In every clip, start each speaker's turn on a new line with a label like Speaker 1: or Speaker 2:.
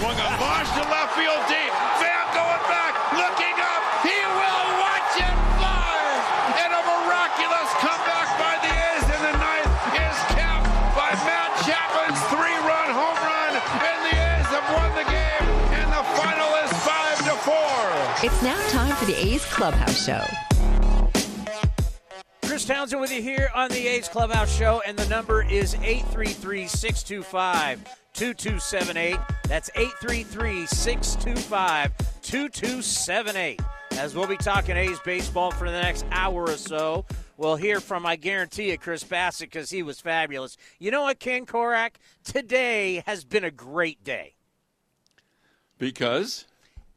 Speaker 1: swung a launch to left field deep. Pham going back, looking up. He will watch it fly. And a miraculous comeback by the A's in the ninth is capped by Matt Chapman's three-run home run. And the A's have won the game. And the final is five to four.
Speaker 2: It's now time for the A's Clubhouse Show.
Speaker 3: Chris Townsend with you here on the A's Clubhouse Show, and the number is 833 625 2278. That's 833 625 2278. As we'll be talking A's baseball for the next hour or so, we'll hear from, I guarantee you, Chris Bassitt because he was fabulous. You know what, Ken Korach? Today has been a great day.
Speaker 1: Because?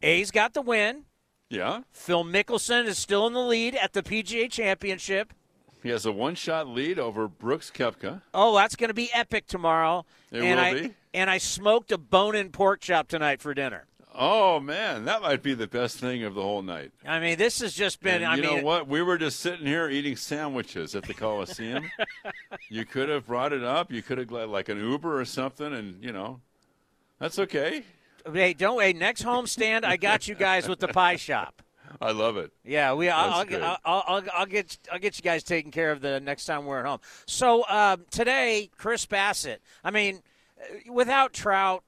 Speaker 3: A's got the win.
Speaker 1: Yeah.
Speaker 3: Phil Mickelson is still in the lead at the PGA Championship.
Speaker 1: He has a one-shot lead over Brooks Koepka.
Speaker 3: Oh, that's going to be epic tomorrow.
Speaker 1: It
Speaker 3: and
Speaker 1: will
Speaker 3: I,
Speaker 1: be.
Speaker 3: And I smoked a bone-in pork chop tonight for dinner.
Speaker 1: Oh man, that might be the best thing of the whole night.
Speaker 3: I mean, this has just been.
Speaker 1: And
Speaker 3: I
Speaker 1: you
Speaker 3: mean,
Speaker 1: know what? We were just sitting here eating sandwiches at the Coliseum. you could have brought it up. You could have got like an Uber or something, and you know, that's okay.
Speaker 3: Hey, don't. Hey, next homestand, I got you guys with the pie shop.
Speaker 1: I love it.
Speaker 3: Yeah, we. I'll, I'll, I'll, I'll, get I'll get you guys taken care of the next time we're at home. So uh, today, Chris Bassitt. I mean, without Trout,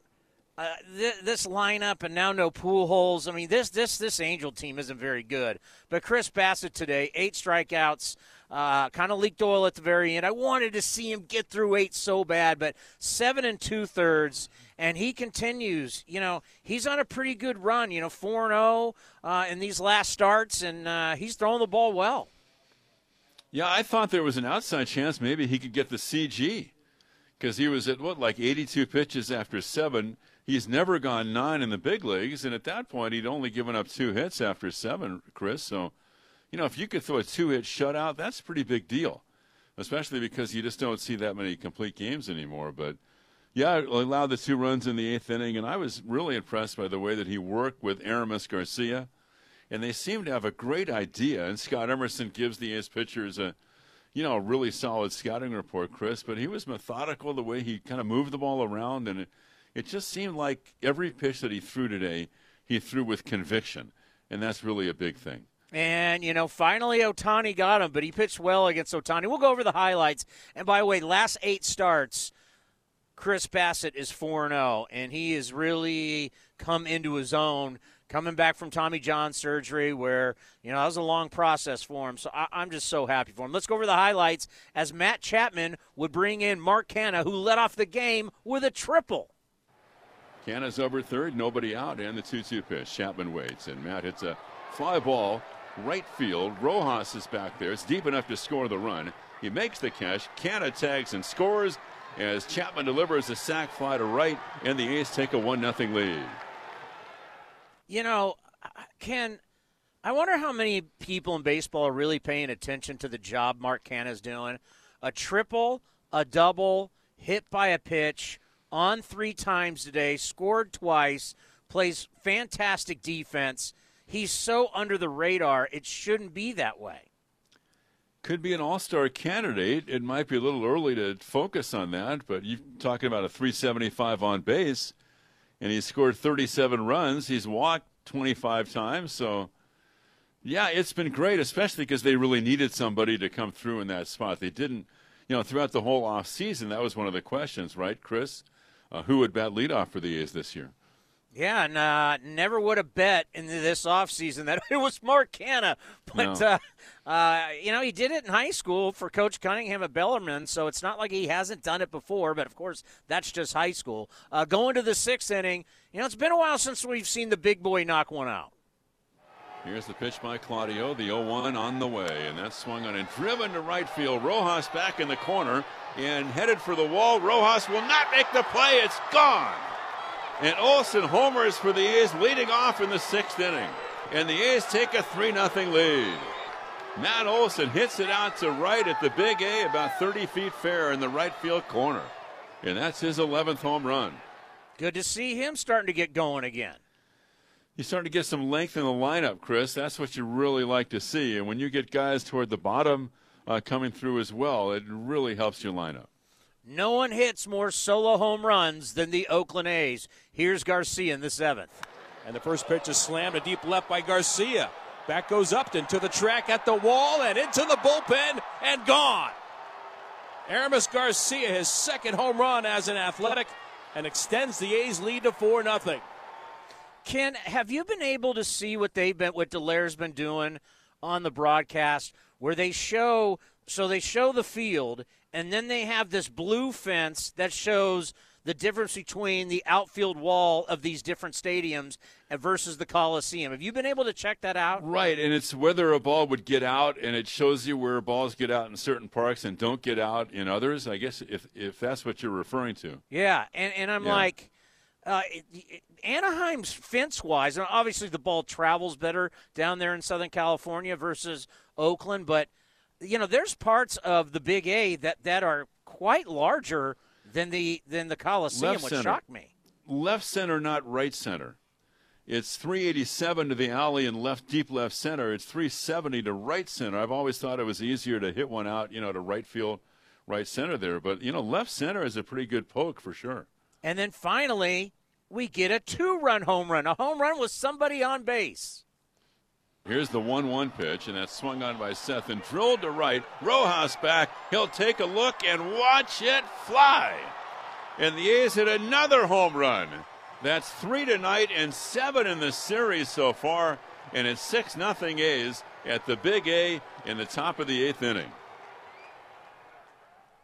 Speaker 3: uh, th- this lineup and now no Pujols. I mean, this this this Angel team isn't very good. But Chris Bassitt today, eight strikeouts. Uh, kind of leaked oil at the very end. I wanted to see him get through eight so bad, but seven and two thirds, and he continues. You know, he's on a pretty good run. You know, four and zero uh, in these last starts, and uh, he's throwing the ball well.
Speaker 1: Yeah, I thought there was an outside chance maybe he could get the CG because he was at what like 82 pitches after seven. He's never gone nine in the big leagues, and at that point he'd only given up two hits after seven, Chris. So, you know, if you could throw a two-hit shutout, that's a pretty big deal, especially because you just don't see that many complete games anymore. But yeah, allowed the two runs in the eighth inning, and I was really impressed by the way that he worked with Aramis Garcia and they seem to have a great idea. And Scott Emerson gives the A's pitchers a, you know, a really solid scouting report, Chris. But he was methodical the way he kind of moved the ball around, and it, it just seemed like every pitch that he threw today, he threw with conviction, and that's really a big thing.
Speaker 3: And, you know, finally Ohtani got him, but he pitched well against Ohtani. We'll go over the highlights. And by the way, last eight starts, Chris Bassitt is 4 0, and he has really come into his own coming back from Tommy John surgery, where, you know, that was a long process for him. So I, am just so happy for him. Let's go over the highlights as Matt Chapman would bring in Mark Canha, who led off the game with a triple.
Speaker 1: Canha's over third, nobody out, and the 2 2 pitch. Chapman waits, and Matt hits a fly ball right field. Rojas is back there. It's deep enough to score the run. He makes the catch. Canha tags and scores as Chapman delivers a sac fly to right, and the A's take a 1 0 lead.
Speaker 3: You know, Ken, I wonder how many people in baseball are really paying attention to the job Mark Canha's doing. A triple, a double, hit by a pitch, on three times today, scored twice, plays fantastic defense. He's so under the radar, it shouldn't be that way.
Speaker 1: Could be an all star candidate. It might be a little early to focus on that, but you're talking about a 375 on base and he's scored 37 runs. He's walked 25 times. So, yeah, it's been great, especially because they really needed somebody to come through in that spot. They didn't, you know, throughout the whole off season. That was one of the questions, right, Chris? Uh, who would bat leadoff for the A's this year?
Speaker 3: Yeah, and uh, never would have bet in this offseason that it was Mark Canha. But,
Speaker 1: No.
Speaker 3: uh, uh, you know, he did it in high school for Coach Cunningham at Bellarmine, so it's not like he hasn't done it before, but of course, that's just high school. Uh, going to the sixth inning, you know, it's been a while since we've seen the big boy knock one out.
Speaker 1: Here's the pitch by Claudio, the 0 1 on the way, and that's swung on and driven to right field. Rojas back in the corner and headed for the wall. Rojas will not make the play, it's gone. And Olson homers for the A's leading off in the sixth inning. And the A's take a 3 0 lead. Matt Olson hits it out to right at the big A, about 30 feet fair in the right field corner. And that's his 11th home run.
Speaker 3: Good to see him starting to get going again.
Speaker 1: You're starting to get some length in the lineup, Chris. That's what you really like to see. And when you get guys toward the bottom uh, coming through as well, it really helps your lineup.
Speaker 3: No one hits more solo home runs than the Oakland A's. Here's Garcia in the seventh.
Speaker 4: And the first pitch is slammed to deep left by Garcia. Back goes Upton to the track at the wall and into the bullpen and gone. Aramis Garcia, his second home run as an athletic, and extends the A's lead to 4 0.
Speaker 3: Ken, have you been able to see what they've been, what Delair's been doing on the broadcast, where they show, so they show the field, and then they have this blue fence that shows the difference between the outfield wall of these different stadiums versus the Coliseum. Have you been able to check that out?
Speaker 1: Right, and it's whether a ball would get out, and it shows you where balls get out in certain parks and don't get out in others. I guess if if that's what you're referring to.
Speaker 3: Yeah, and and I'm
Speaker 1: Yeah.
Speaker 3: like. Uh, it- it- Anaheim's fence wise, and obviously the ball travels better down there in Southern California versus Oakland, but you know there's parts of the Big A that, that are quite larger than the than the Coliseum,
Speaker 1: Left
Speaker 3: which
Speaker 1: center.
Speaker 3: shocked me.
Speaker 1: Left center, not right center. It's 387 to the alley and left deep left center. It's 370 to right center. I've always thought it was easier to hit one out, you know, to right field, right center there. But you know, left center is a pretty good poke for sure.
Speaker 3: And then finally, we get a two-run home run, a home run with somebody on base.
Speaker 1: Here's the 1 1 pitch, and that's swung on by Seth and drilled to right. Rojas back. He'll take a look and watch it fly. And the A's hit another home run. That's three tonight and seven in the series so far. And it's 6 nothing A's at the Big A in the top of the eighth inning.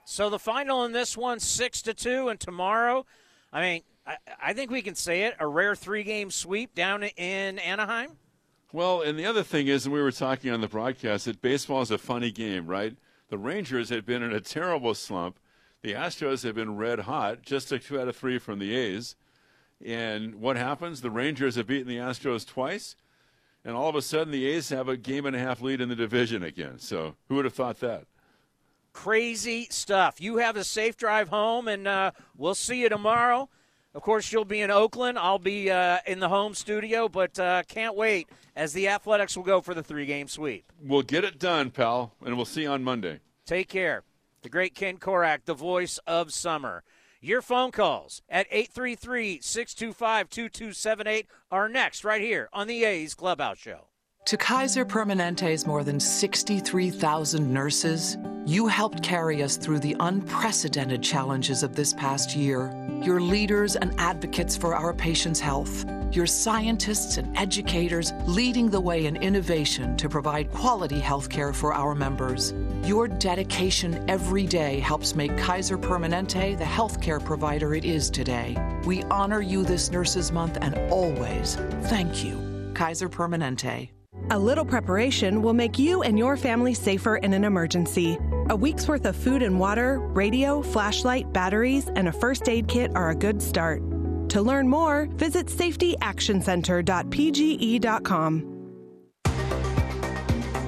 Speaker 3: So the final in this one, six to two, and tomorrow, I mean, I, I think we can say it: a rare three-game sweep down in Anaheim.
Speaker 1: Well, and the other thing is, and we were talking on the broadcast, that baseball is a funny game, right? The Rangers had been in a terrible slump. The Astros have been red hot, just took two out of three from the A's. And what happens? The Rangers have beaten the Astros twice, and all of a sudden the A's have a game and a half lead in the division again. So who would have thought that?
Speaker 3: Crazy stuff. You have a safe drive home, and uh, we'll see you tomorrow. Of course, you'll be in Oakland. I'll be uh, in the home studio, but uh, can't wait as the Athletics will go for the three-game sweep.
Speaker 1: We'll get it done, pal, and we'll see you on Monday.
Speaker 3: Take care. The great Ken Korach, the voice of summer. Your phone calls at 833 625 2278 are next, right here on the A's Clubhouse Show.
Speaker 5: To Kaiser Permanente's more than 63,000 nurses, you helped carry us through the unprecedented challenges of this past year. You're leaders and advocates for our patients' health. You're scientists and educators leading the way in innovation to provide quality health care for our members. Your dedication every day helps make Kaiser Permanente the healthcare provider it is today. We honor you this Nurses Month and always thank you. Kaiser Permanente.
Speaker 6: A little preparation will make you and your family safer in an emergency. A week's worth of food and water, radio, flashlight, batteries, and a first aid kit are a good start. To learn more, visit safetyactioncenter.pge.com.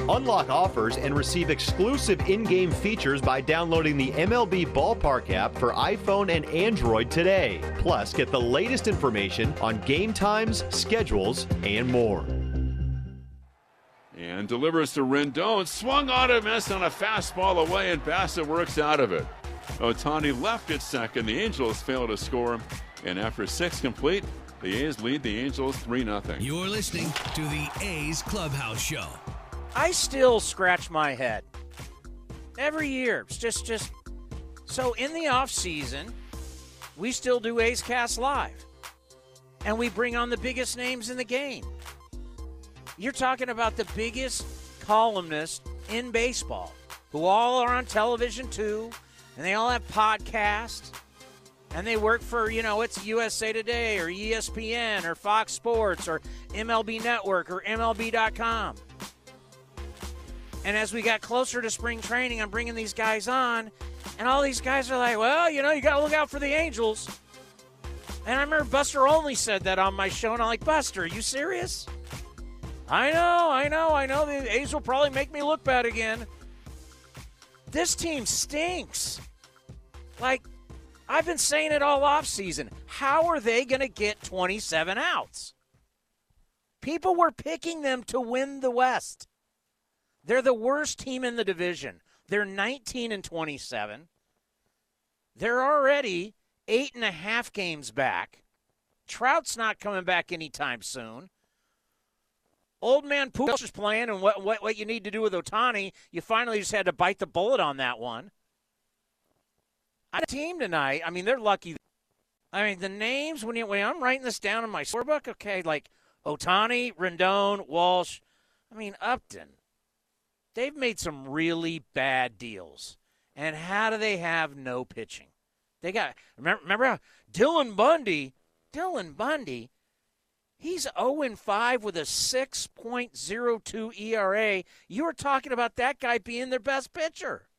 Speaker 7: Unlock offers and receive exclusive in game features by downloading the MLB Ballpark app for iPhone and Android today. Plus, get the latest information on game times, schedules, and more.
Speaker 1: And delivers to Rendon. Swung on a miss on a fastball away, and Bassitt works out of it. Ohtani left at second. The Angels fail to score. And after six complete, the A's lead the Angels 3 0.
Speaker 8: You're listening to the A's Clubhouse Show.
Speaker 3: I still scratch my head every year. It's just, just so in the off season, we still do A's Cast live, and we bring on the biggest names in the game. You're talking about the biggest columnists in baseball, who all are on television too, and they all have podcasts, and they work for you know it's USA Today or ESPN or Fox Sports or MLB Network or MLB.com. And as we got closer to spring training, I'm bringing these guys on, and all these guys are like, well, you know, you got to look out for the Angels. And I remember Buster Olney said that on my show, and I'm like, Buster, are you serious? I know, I know, I know. The A's will probably make me look bad again. This team stinks. Like, I've been saying it all offseason. How are they going to get 27 outs? People were picking them to win the West. They're the worst team in the division. They're 19 and 27. They're already eight and a half games back. Trout's not coming back anytime soon. Old man Pooch is playing, and what, what, what you need to do with Ohtani, you finally just had to bite the bullet on that one. I team tonight. I mean, they're lucky. I mean, the names when you when I'm writing this down in my scorebook, okay, like Ohtani, Rendon, Walsh. I mean, Upton. They've made some really bad deals. And how do they have no pitching? They got remember, remember Dylan Bundy. Dylan Bundy. He's 0 5 with a 6.02 ERA. You were talking about that guy being their best pitcher.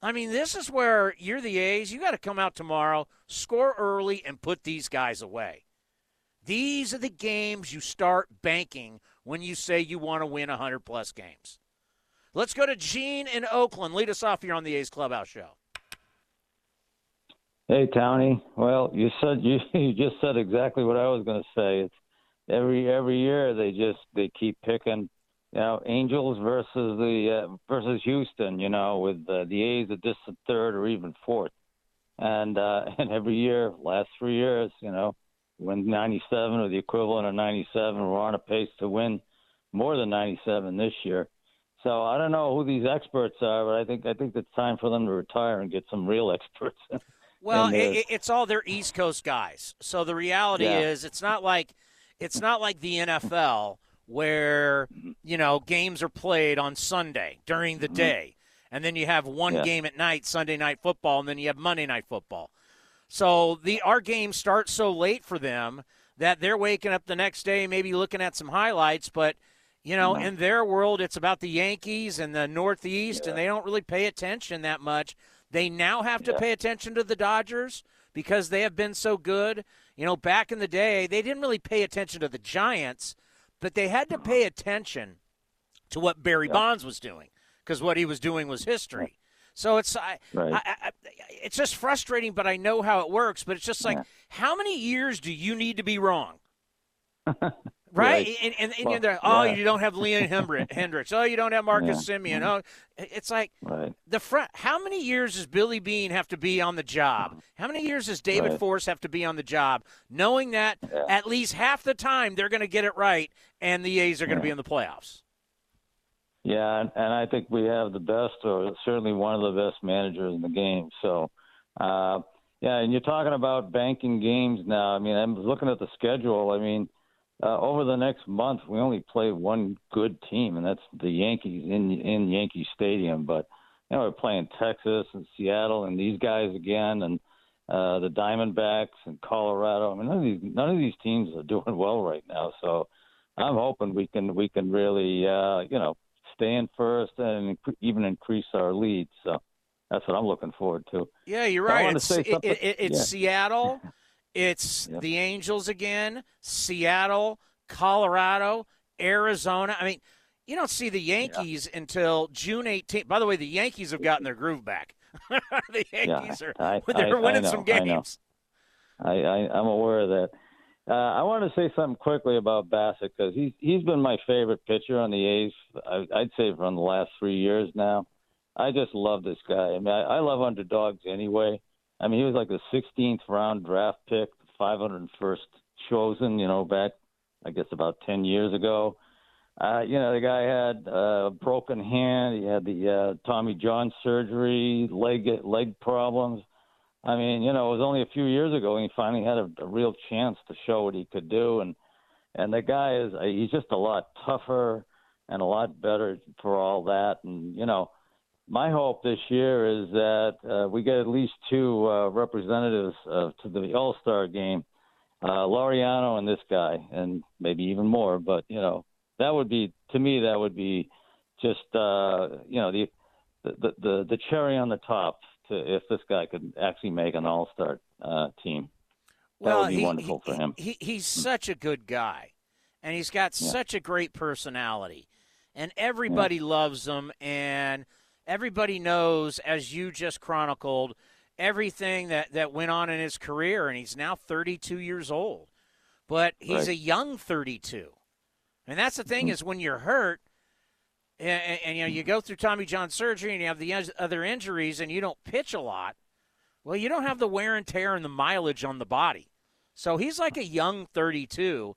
Speaker 3: I mean, this is where you're the A's. You got to come out tomorrow, score early, and put these guys away. These are the games you start banking when you say you want to win 100 plus games. Let's go to Gene in Oakland. Lead us off here on the A's Clubhouse Show.
Speaker 9: Hey, Tony. Well, you said you you just said exactly what I was going to say. It's every every year they just they keep picking, you know, Angels versus the uh, versus Houston. You know, with uh, the A's at just third or even fourth, and uh, and every year, last three years, you know, win 97 or the equivalent of 97. We're on a pace to win more than 97 this year. So I don't know who these experts are, but I think I think it's time for them to retire and get some real experts.
Speaker 3: Well, it, it's all their East Coast guys. So the reality
Speaker 9: Yeah.
Speaker 3: is, it's not like it's not like the NFL where you know games are played on Sunday during the day, and then you have one
Speaker 9: Mm-hmm. Yeah.
Speaker 3: game at night, Sunday night football, and then you have Monday night football. So the our game starts so late for them that they're waking up the next day, maybe looking at some highlights, but. You know, in their world, it's about the Yankees and the Northeast, and they don't really pay attention that much. They now have to
Speaker 9: Yeah.
Speaker 3: pay attention to the Dodgers because they have been so good. You know, back in the day, they didn't really pay attention to the Giants, but they had to pay attention to what Barry Bonds was doing because what he was doing was history. So it's I,
Speaker 9: Right.
Speaker 3: I, I, it's just frustrating, but I know how it works. But it's just like,
Speaker 9: Yeah.
Speaker 3: how many years do you need to be wrong? Right,
Speaker 9: Right.
Speaker 3: and, and, and
Speaker 9: Well,
Speaker 3: there. Oh,
Speaker 9: yeah.
Speaker 3: you don't have Leon Hendri- Hendriks. Oh, you don't have Marcus Semien. Oh, it's like
Speaker 9: right.
Speaker 3: the front. How many years does Billy Beane have to be on the job? How many years does David
Speaker 9: Right.
Speaker 3: Forst have to be on the job, knowing that
Speaker 9: Yeah.
Speaker 3: at least half the time they're going to get it right, and the A's are going to be in the playoffs?
Speaker 9: Yeah, and, and I think we have the best, or certainly one of the best managers in the game. So, uh, yeah, and you're talking about banking games now. I mean, I'm looking at the schedule. I mean, uh, over the next month, we only play one good team, and that's the Yankees in in Yankee Stadium. But you know, we're playing Texas and Seattle, and these guys again, and uh, the Diamondbacks and Colorado. I mean, none of these none of these teams are doing well right now. So, I'm hoping we can we can really uh, you know stay in first and inc- even increase our lead. So that's what I'm looking forward to.
Speaker 3: Yeah, you're right. It's,
Speaker 9: say
Speaker 3: it,
Speaker 9: something-
Speaker 3: it, it- it's
Speaker 9: yeah.
Speaker 3: Seattle, it's
Speaker 9: Yep.
Speaker 3: the Angels again, Seattle, Colorado, Arizona. I mean, you don't see the Yankees until June 18th. By the way, the Yankees have gotten their groove back. the Yankees are
Speaker 9: I-
Speaker 3: they're
Speaker 9: I-
Speaker 3: winning
Speaker 9: I
Speaker 3: some
Speaker 9: know, know.
Speaker 3: games.
Speaker 9: I, I I'm aware of that. Uh, I want to say something quickly about Bassitt because he's he's been my favorite pitcher on the A's. I, I'd say for the last three years now. I just love this guy. I mean, I, I love underdogs anyway. I mean, he was like the 16th round draft pick, 501st chosen. You know, back I guess about 10 years ago. Uh, you know, the guy had a broken hand. He had the uh, Tommy John surgery, leg leg problems. I mean, you know, it was only a few years ago and he finally had a, a real chance to show what he could do. And and the guy is he's just a lot tougher and a lot better for all that. And you know, my hope this year is that uh, we get at least two uh, representatives uh, to the All Star game, uh, Laureano and this guy, and maybe even more. But you know, that would be to me that would be just uh, you know the the the the cherry on the top to if this guy could actually make an All Star uh, team. That
Speaker 3: well,
Speaker 9: would be
Speaker 3: he,
Speaker 9: wonderful
Speaker 3: he,
Speaker 9: for him.
Speaker 3: He, he's such a good guy, and he's got
Speaker 9: Yeah.
Speaker 3: such a great personality, and everybody loves him, and everybody knows, as you just chronicled, everything that, that went on in his career, and he's now 32 years old. But he's
Speaker 9: Right.
Speaker 3: a young 32. And that's the
Speaker 9: Mm-hmm.
Speaker 3: thing is when you're hurt, and, and, you know you go through Tommy John surgery and you have the other injuries and you don't pitch a lot, well, you don't have the wear and tear and the mileage on the body. So he's like a young 32,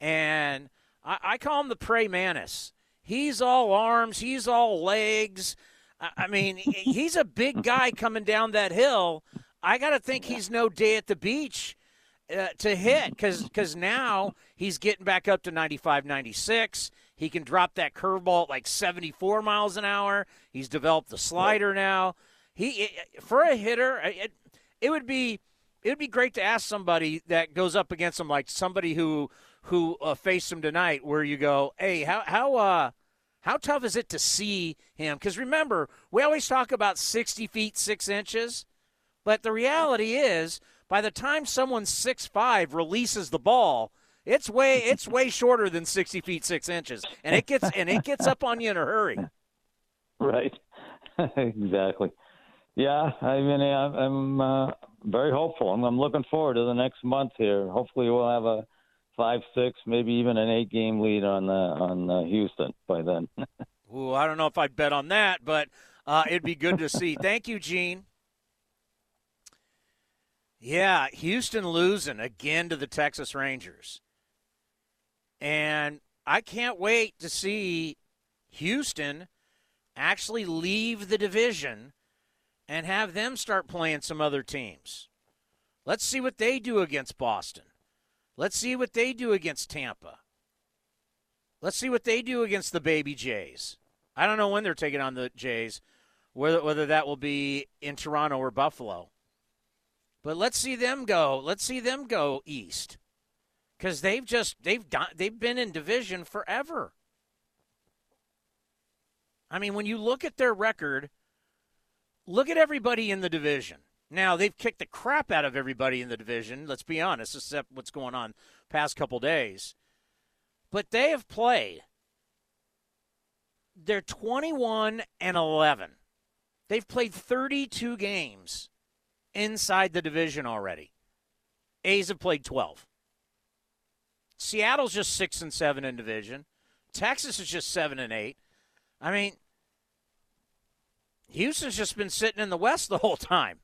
Speaker 3: and I, I call him the prey mantis. He's all arms, he's all legs. I, mean, he's a big guy coming down that hill. I got to think he's no day at the beach uh, to hit because because now he's getting back up to 95, 96. He can drop that curveball at like 74 miles an hour. He's developed the slider now. He for a hitter, it, it would be it would be great to ask somebody that goes up against him, like somebody who who uh, faced him tonight, where you go, hey, how how uh how tough is it to see him? Because remember, we always talk about 60 feet six inches, but the reality is, by the time someone six five releases the ball, it's way it's way shorter than 60 feet six inches, and it gets and it gets up on you in a hurry.
Speaker 9: Right. exactly. Yeah, I mean, I'm uh, very hopeful. I'm, I'm looking forward to the next month here. Hopefully, we'll have a five, six, maybe even an eight game lead on uh, on uh, Houston by then.
Speaker 3: Ooh, I don't know if I'd bet on that, but uh, it'd be good to see. Thank you, Gene. Yeah, Houston losing again to the Texas Rangers. And I can't wait to see Houston actually leave the division and have them start playing some other teams. Let's see what they do against Boston. Let's see what they do against Tampa. Let's see what they do against the Baby Jays. I don't know when they're taking on the Jays, whether whether that will be in Toronto or Buffalo. But let's see them go. Let's see them go east, because they've just they've they've been in division forever. I mean, when you look at their record look at everybody in the division. Now they've kicked the crap out of everybody in the division. Let's be honest, except what's going on past couple days. But they have played. They're 21 and 11. They've played 32 games inside the division already. A's have played 12. Seattle's just 6 and 7 in division. Texas is just 7 and 8. I mean, Houston's just been sitting in the West the whole time.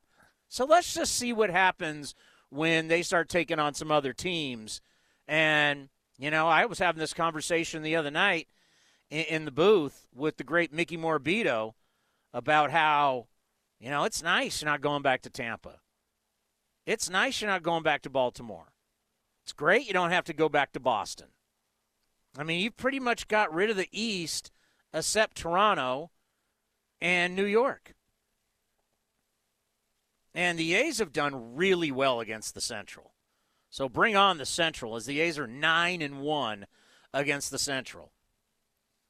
Speaker 3: So let's just see what happens when they start taking on some other teams. And, you know, I was having this conversation the other night in, in the booth with the great Mickey Morabito about how, you know, it's nice you're not going back to Tampa. It's nice you're not going back to Baltimore. It's great you don't have to go back to Boston. I mean, you've pretty much got rid of the East except Toronto and New York. And the A's have done really well against the Central. So bring on the Central as the A's are 9 and 1 against the Central.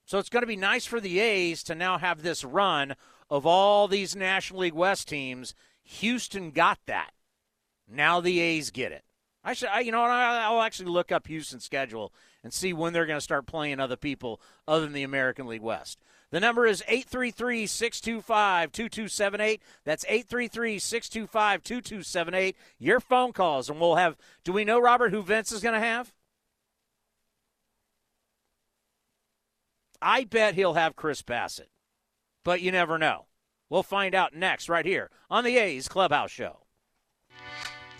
Speaker 3: So it's going to be nice for the A's to now have this run of all these National League West teams. Houston got that. Now the A's get it. I should, I, you know, I'll actually look up Houston's schedule and see when they're going to start playing other people other than the American League West. The number is 833 625 2278. That's 833 625 2278. Your phone calls, and we'll have. Do we know, Robert, who Vince is going to have? I bet he'll have Chris Bassitt, but you never know. We'll find out next, right here on the A's Clubhouse Show.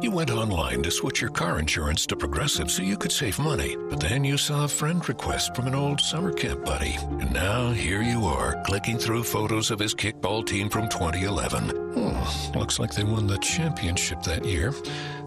Speaker 10: You went online to switch your car insurance to Progressive so you could save money, but then you saw a friend request from an old summer camp buddy. And now here you are, clicking through photos of his kickball team from 2011. Oh, hmm, looks like they won the championship that year.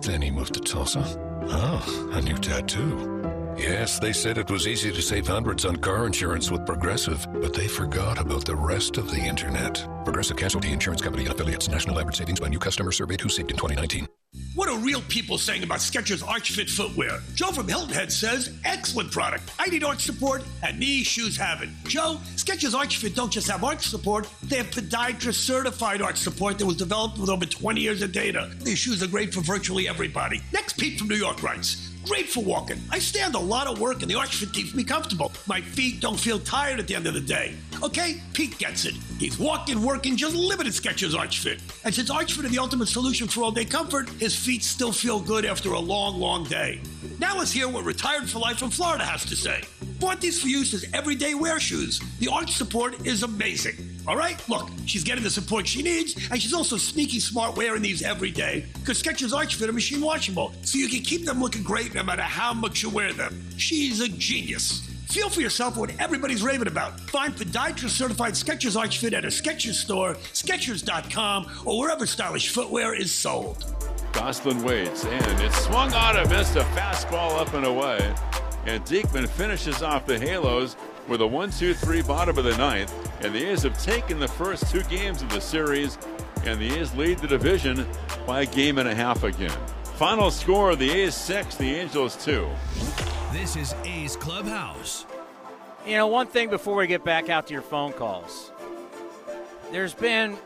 Speaker 10: Then he moved to Tulsa. Oh, a new tattoo. Yes, they said it was easy to save hundreds on car insurance with Progressive, but they forgot about the rest of the internet. Progressive Casualty Insurance Company and affiliates. National average savings by new customer surveyed who saved in 2019.
Speaker 11: What are real people saying about Skechers Arch Fit footwear? Joe from Hilton Head says, excellent product. I need arch support, and these shoes have it. Joe, Skechers Arch Fit don't just have arch support, they have podiatrist certified arch support that was developed with over 20 years of data. These shoes are great for virtually everybody. Next, Pete from New York writes, Great for walking. I stand a lot of work and the arch keeps me comfortable. My feet don't feel tired at the end of the day. Okay, Pete gets it. He's walking, working, just limited Skechers Arch Fit. And since Arch Fit is the ultimate solution for all day comfort, his feet still feel good after a long, long day. Now let's hear what Retired for Life from Florida has to say. Bought these for use as everyday wear shoes. The arch support is amazing. All right, look, she's getting the support she needs, and she's also sneaky smart wearing these every day because Skechers Arch Fit are machine washable, so you can keep them looking great no matter how much you wear them. She's a genius. Feel for yourself what everybody's raving about. Find podiatrist certified Skechers Arch Fit at a Skechers store, Skechers.com, or wherever stylish footwear is sold.
Speaker 1: Gosselin waits, and it's swung on and missed a fastball up and away. And Diekman finishes off the Halos with a 1 2 3 bottom of the ninth. And the A's have taken the first two games of the series, and the A's lead the division by a game and a half again. Final score the A's 6, the Angels 2.
Speaker 8: This is A's Clubhouse.
Speaker 3: You know, one thing before we get back out to your phone calls, there's been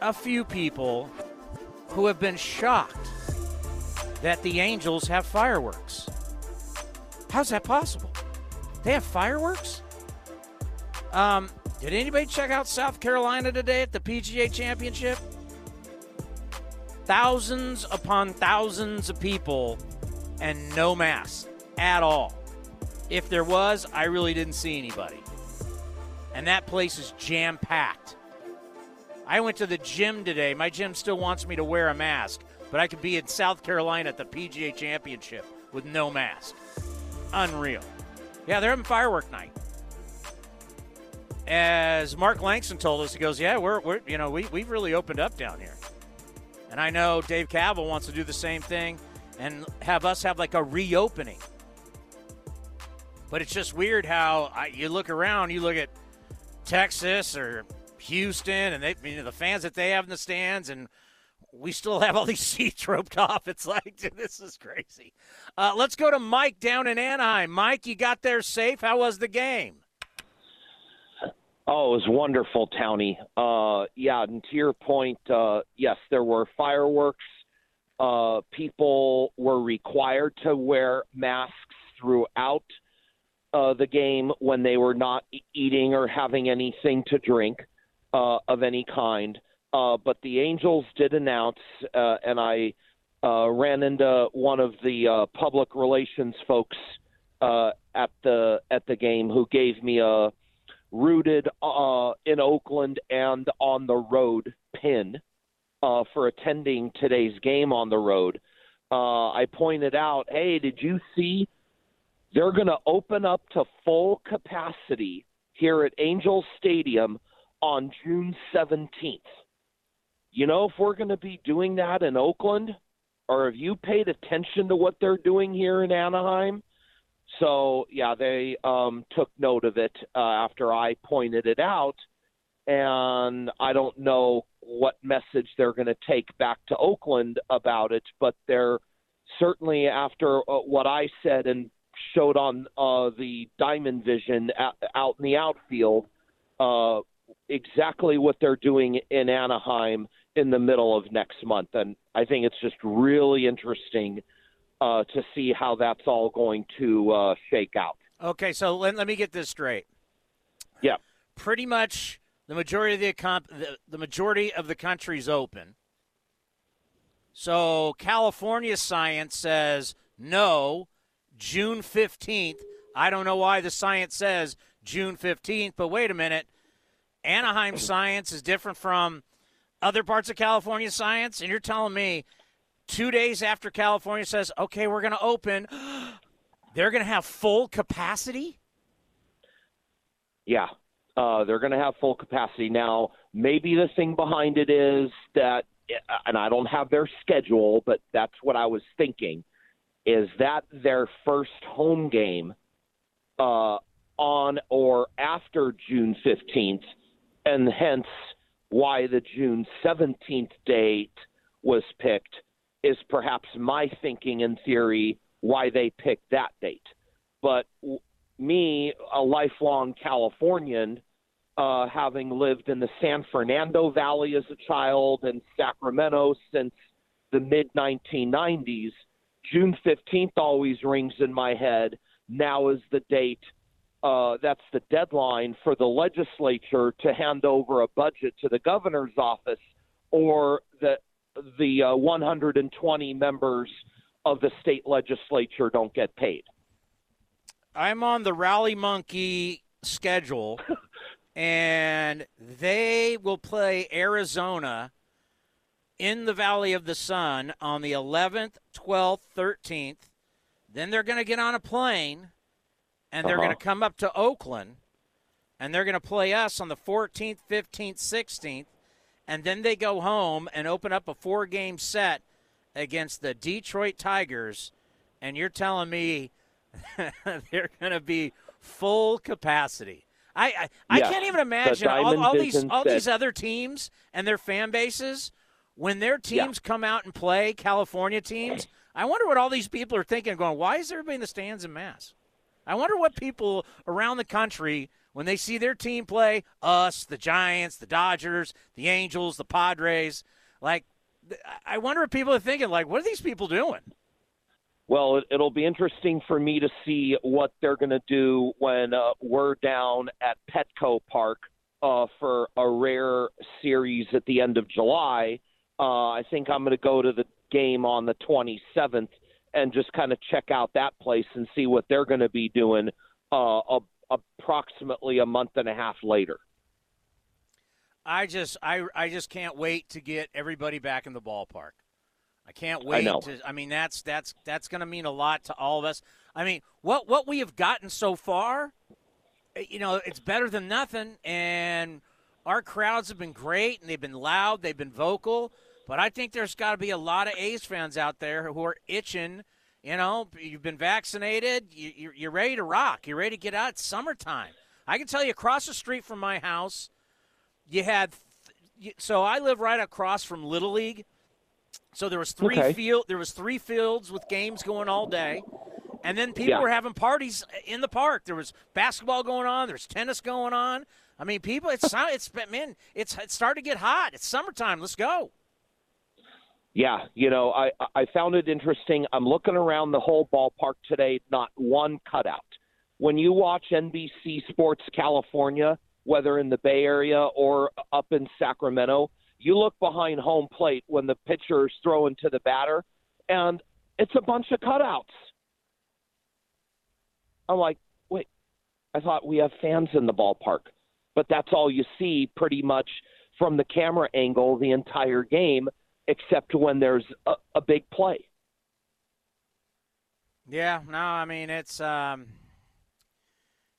Speaker 3: a few people who have been shocked that the Angels have fireworks. How's that possible? They have fireworks? Um, did anybody check out South Carolina today at the PGA Championship? Thousands upon thousands of people and no mask at all. If there was, I really didn't see anybody. And that place is jam packed. I went to the gym today. My gym still wants me to wear a mask, but I could be in South Carolina at the PGA Championship with no mask. Unreal. Yeah, they're having firework night. As Mark Langston told us, he goes, "Yeah, we're, we're you know we we've really opened up down here." And I know Dave Kaval wants to do the same thing and have us have like a reopening. But it's just weird how I, you look around, you look at Texas or Houston, and they, you know, the fans that they have in the stands, and we still have all these seats roped off. It's like dude, this is crazy. Uh, let's go to Mike down in Anaheim. Mike, you got there safe. How was the game?
Speaker 12: Oh, it was wonderful, Townie. Uh, yeah, and to your point, uh, yes, there were fireworks. Uh, people were required to wear masks throughout uh, the game when they were not eating or having anything to drink uh, of any kind. Uh, but the Angels did announce, uh, and I uh, ran into one of the uh, public relations folks uh, at the at the game who gave me a rooted uh, in Oakland and on the road pin uh, for attending today's game on the road. Uh, I pointed out, hey, did you see they're going to open up to full capacity here at Angel Stadium on June 17th? You know, if we're going to be doing that in Oakland, or have you paid attention to what they're doing here in Anaheim? So yeah, they um, took note of it uh, after I pointed it out, and I don't know what message they're going to take back to Oakland about it, but they're certainly after uh, what I said and showed on uh, the Diamond Vision at, out in the outfield, uh, exactly what they're doing in Anaheim in the middle of next month, and I think it's just really interesting uh, to see how that's all going to uh, shake out.
Speaker 3: Okay, so let, let me get this straight.
Speaker 12: Yeah.
Speaker 3: Pretty much the majority of the, econ- the the majority of the country's open. So California science says no, June 15th. I don't know why the science says June 15th, but wait a minute. Anaheim science is different from other parts of California science, and you're telling me two days after California says, okay, we're going to open, they're going to have full capacity?
Speaker 12: Yeah, uh, they're going to have full capacity. Now, maybe the thing behind it is that, and I don't have their schedule, but that's what I was thinking, is that their first home game uh, on or after June 15th, and hence why the June 17th date was picked is perhaps my thinking in theory why they picked that date. But me, a lifelong Californian, uh, having lived in the San Fernando Valley as a child and Sacramento since the mid 1990s, June 15th always rings in my head. Now is the date. Uh, that's the deadline for the legislature to hand over a budget to the governor's office, or the the uh, 120 members of the state legislature don't get paid.
Speaker 3: I'm on the Rally Monkey schedule, and they will play Arizona in the Valley of the Sun on the 11th, 12th, 13th. Then they're going to get on a plane, and they're
Speaker 12: Uh-huh.
Speaker 3: going to come up to Oakland, and they're going to play us on the 14th, 15th, 16th. And then they go home and open up a four game set against the Detroit Tigers. And you're telling me they're going to be full capacity. I I, I can't even imagine all, all these all
Speaker 12: said-
Speaker 3: these other teams and their fan bases when their teams come out and play California teams. I wonder what all these people are thinking. Going, why is everybody in the stands in mass? I wonder what people around the country when they see their team play us, the Giants, the Dodgers, the Angels, the Padres. Like, I wonder if people are thinking. Like, what are these people doing?
Speaker 12: Well, it, it'll be interesting for me to see what they're going to do when uh, we're down at Petco Park uh, for a rare series at the end of July. Uh, I think I'm going to go to the game on the 27th and just kind of check out that place and see what they're going to be doing uh, approximately a month and a half later.
Speaker 3: I just I I just can't wait to get everybody back in the ballpark. I can't
Speaker 12: I
Speaker 3: wait
Speaker 12: know.
Speaker 3: to I mean that's that's that's going to mean a lot to all of us. I mean, what what we have gotten so far, eh, you know, it's better than nothing and our crowds have been great and they've been loud, they've been vocal, but I think there's got to be a lot of A's fans out there who are itching you know, you've been vaccinated. You, you're, you're ready to rock. You're ready to get out. It's summertime. I can tell you, across the street from my house, you had. you- So I live right across from Little League. So there was three
Speaker 12: Okay.
Speaker 3: field. There was three fields with games going all day, and then people
Speaker 12: Yeah.
Speaker 3: were having parties in the park. There was basketball going on. There's tennis going on. I mean, people. It's it's man. It's it's starting to get hot. It's summertime. Let's go.
Speaker 12: Yeah, you know, I I found it interesting. I'm looking around the whole ballpark today, not one cutout. When you watch NBC Sports California, whether in the Bay Area or up in Sacramento, you look behind home plate when the pitcher is throwing to the batter, and it's a bunch of cutouts. I'm like, wait, I thought we have fans in the ballpark, but that's all you see pretty much from the camera angle the entire game, except when there's a, a big play.
Speaker 3: Yeah, no, I mean it's um,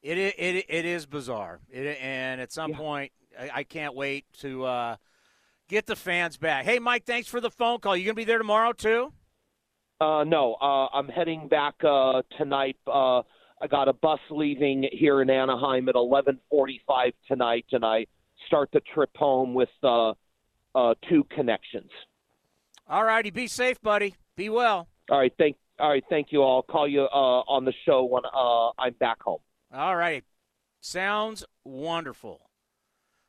Speaker 3: it it it is bizarre. It and at some point, I, I can't wait to uh, get the fans back. Hey, Mike, thanks for the phone call. You gonna be there tomorrow too?
Speaker 12: Uh, no, uh, I'm heading back uh, tonight. Uh, I got a bus leaving here in Anaheim at 11:45 tonight, and I start the trip home with uh, uh, two connections.
Speaker 3: All righty, be safe, buddy. Be well.
Speaker 12: All right, thank all right, thank you all. I'll call you uh, on the show when uh, I'm back home.
Speaker 3: All right, sounds wonderful.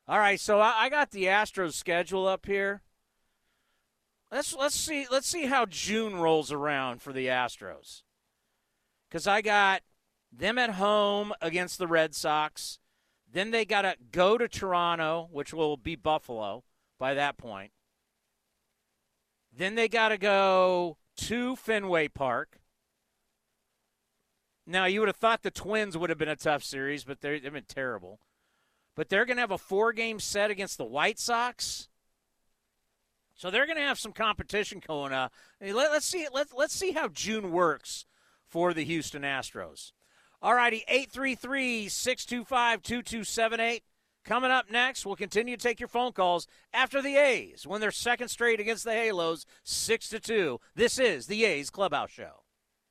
Speaker 3: All right, so I, I got the Astros schedule up here. Let's let's see let's see how June rolls around for the Astros. Cuz I got them at home against the Red Sox. Then they got to go to Toronto, which will be Buffalo by that point. Then they got to go to Fenway Park. Now, you would have thought the Twins would have been a tough series, but they've been terrible. But they're going to have a four game set against the White Sox. So they're going to have some competition going Let, us see. Let, let's see how June works for the Houston Astros. All righty, 833 625 2278. Coming up next, we'll continue to take your phone calls after the A's win their second straight against the Halos, 6 to 2. This is the A's Clubhouse Show.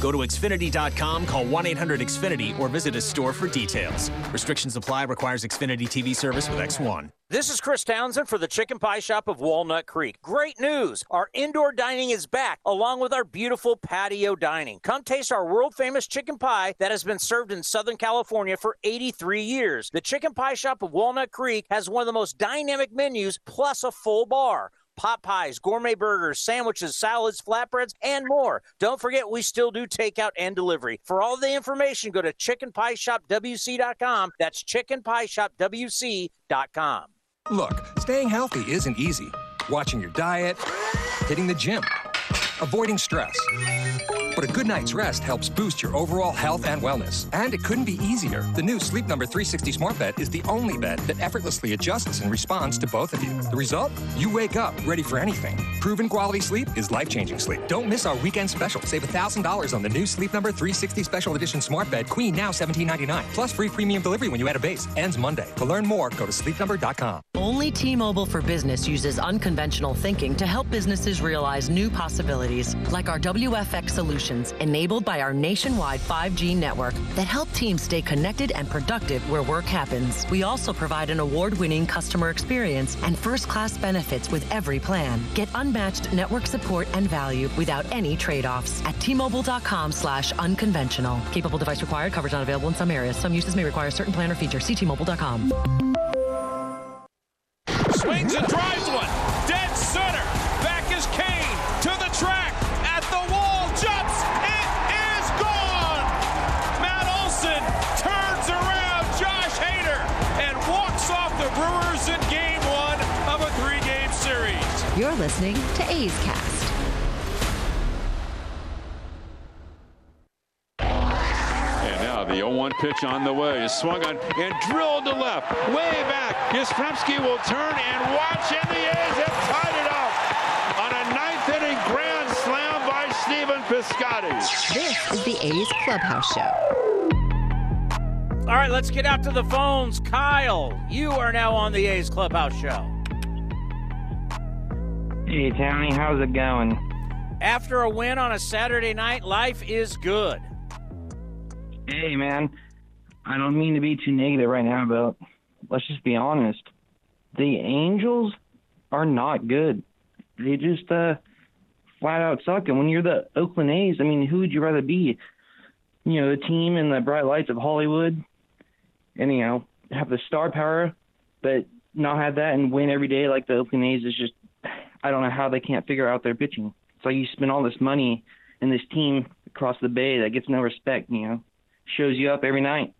Speaker 13: Go to Xfinity.com, call 1 800 Xfinity, or visit a store for details. Restrictions apply, requires Xfinity TV service with X1.
Speaker 3: This is Chris Townsend for the Chicken Pie Shop of Walnut Creek. Great news! Our indoor dining is back, along with our beautiful patio dining. Come taste our world famous chicken pie that has been served in Southern California for 83 years. The Chicken Pie Shop of Walnut Creek has one of the most dynamic menus, plus a full bar pot pies, gourmet burgers, sandwiches, salads, flatbreads, and more. Don't forget, we still do takeout and delivery. For all the information, go to chickenpieshopwc.com. That's chickenpieshopwc.com.
Speaker 14: Look, staying healthy isn't easy. Watching your diet, hitting the gym, avoiding stress. But a good night's rest helps boost your overall health and wellness. And it couldn't be easier. The new Sleep Number 360 Smart Bed is the only bed that effortlessly adjusts and responds to both of you. The result? You wake up ready for anything. Proven quality sleep is life changing sleep. Don't miss our weekend special. Save $1,000 on the new Sleep Number 360 Special Edition Smart Bed Queen now $17.99. Plus free premium delivery when you add a base. Ends Monday. To learn more, go to sleepnumber.com.
Speaker 15: Only T Mobile for Business uses unconventional thinking to help businesses realize new possibilities, like our WFX solutions, enabled by our nationwide 5G network that help teams stay connected and productive where work happens. We also provide an award winning customer experience and first class benefits with every plan. Get unmatched network support and value without any trade offs at tmobile.com slash unconventional. Capable device required, coverage not available in some areas. Some uses may require a certain plan or feature. See tmobile.com.
Speaker 16: Swings and drives one.
Speaker 17: Listening to A's Cast.
Speaker 1: And now the 0-1 pitch on the way is swung on and drilled to left, way back. Yastrzemski will turn and watch, and the A's have tied it up on a ninth inning grand slam by Stephen Piscotty.
Speaker 17: This is the A's Clubhouse Show.
Speaker 3: All right, let's get out to the phones. Kyle, you are now on the A's Clubhouse Show.
Speaker 18: Hey, Tony, how's it going?
Speaker 3: After a win on a Saturday night, life is good.
Speaker 18: Hey, man, I don't mean to be too negative right now, but let's just be honest. The Angels are not good. They just uh, flat out suck. And when you're the Oakland A's, I mean, who would you rather be? You know, the team in the bright lights of Hollywood, and you know, have the star power, but not have that and win every day like the Oakland A's is just. I don't know how they can't figure out their pitching. It's like you spend all this money in this team across the bay that gets no respect. You know, shows you up every night.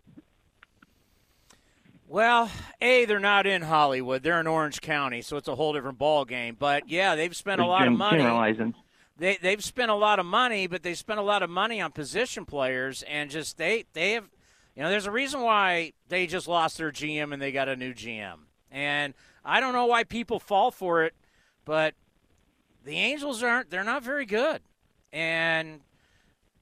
Speaker 3: Well, A, they're not in Hollywood. They're in Orange County, so it's a whole different ball game. But yeah, they've spent a lot of money.
Speaker 18: Generalizing.
Speaker 3: They they've spent a lot of money, but they spent a lot of money on position players and just they they have you know, there's a reason why they just lost their GM and they got a new GM. And I don't know why people fall for it, but the Angels aren't they're not very good. And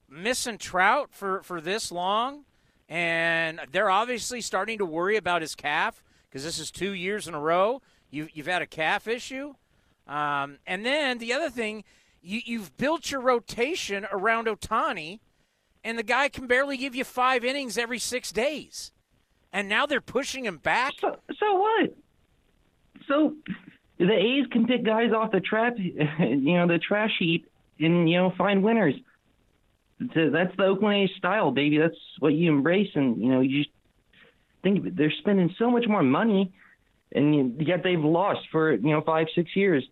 Speaker 3: missing Trout for, for this long, and they're obviously starting to worry about his calf because this is two years in a row. You, you've had a calf issue. Um, and then the other thing, you, you've built your rotation around Ohtani, and the guy can barely give you five innings every six days. And now they're pushing him back.
Speaker 18: So, so what? So the A's can pick guys off the trap, you know, the trash heap, and you know, find winners. That's the Oakland A's style, baby. That's what you embrace, and you know, you just think of. They're spending so much more money, and yet they've lost for you know five, six years.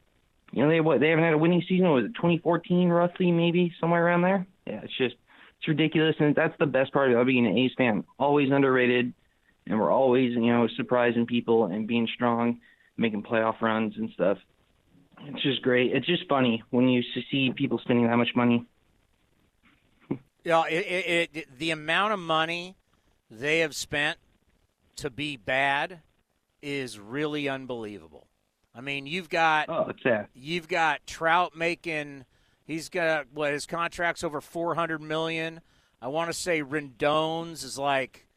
Speaker 18: You know, they what they haven't had a winning season. Was it 2014, roughly, maybe somewhere around there? Yeah, it's just it's ridiculous, and that's the best part about being an A's fan. Always underrated, and we're always you know surprising people and being strong, making playoff runs and stuff. It's just great. It's just funny when you see people spending that much money.
Speaker 3: Yeah, it, it, it, the amount of money they have spent to be bad is really unbelievable. I mean, you've got
Speaker 18: oh,
Speaker 3: you've got Trout making. He's got what his contract's over four hundred million. I want to say Rendon's is like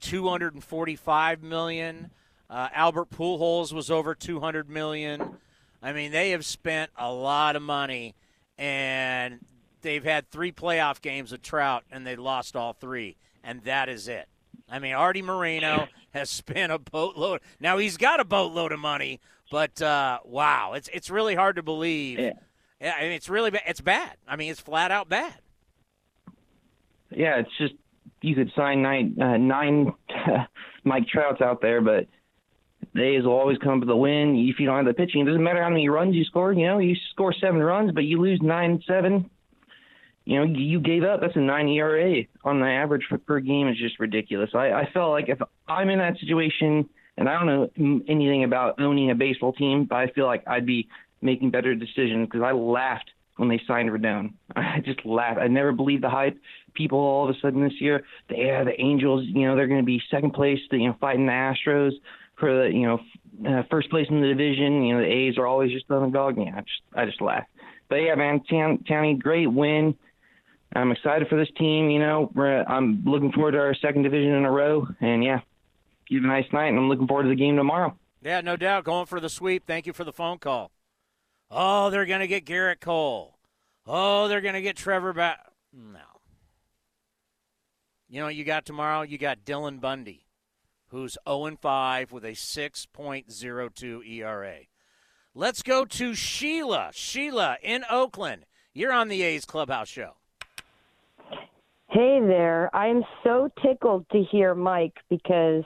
Speaker 3: two hundred and forty-five million. Uh, Albert Pujols was over two hundred million. I mean, they have spent a lot of money, and they've had three playoff games with Trout, and they lost all three, and that is it. I mean, Artie Moreno has spent a boatload. Now he's got a boatload of money, but uh, wow, it's it's really hard to believe.
Speaker 18: Yeah.
Speaker 3: I mean, it's really it's bad. I mean, it's flat out bad.
Speaker 18: Yeah, it's just you could sign nine uh, nine Mike Trouts out there, but A's will always come for the win. If you don't have the pitching, it doesn't matter how many runs you score. You know, you score seven runs, but you lose nine seven. You know, you gave up. That's a nine ERA on the average for, per game. is just ridiculous. I, I felt like if I'm in that situation, and I don't know anything about owning a baseball team, but I feel like I'd be making better decisions because I laughed when they signed Rodon. I just laughed. I never believed the hype. People all of a sudden this year, they, yeah, the Angels, you know, they're going to be second place, you know, fighting the Astros for the, you know, uh, first place in the division. You know, the A's are always just on the dog. Yeah, I just, I just laughed. But yeah, man, Townie, great win. I'm excited for this team. You know, I'm looking forward to our second division in a row. And yeah, you have a nice night, and I'm looking forward to the game tomorrow.
Speaker 3: Yeah, no doubt. Going for the sweep. Thank you for the phone call. Oh, they're going to get Gerrit Cole. Oh, they're going to get Trevor back. No. You know you got tomorrow? You got Dylan Bundy, who's 0 5 with a 6.02 ERA. Let's go to Sheila. Sheila in Oakland. You're on the A's Clubhouse Show.
Speaker 19: Hey there. I'm so tickled to hear Mike because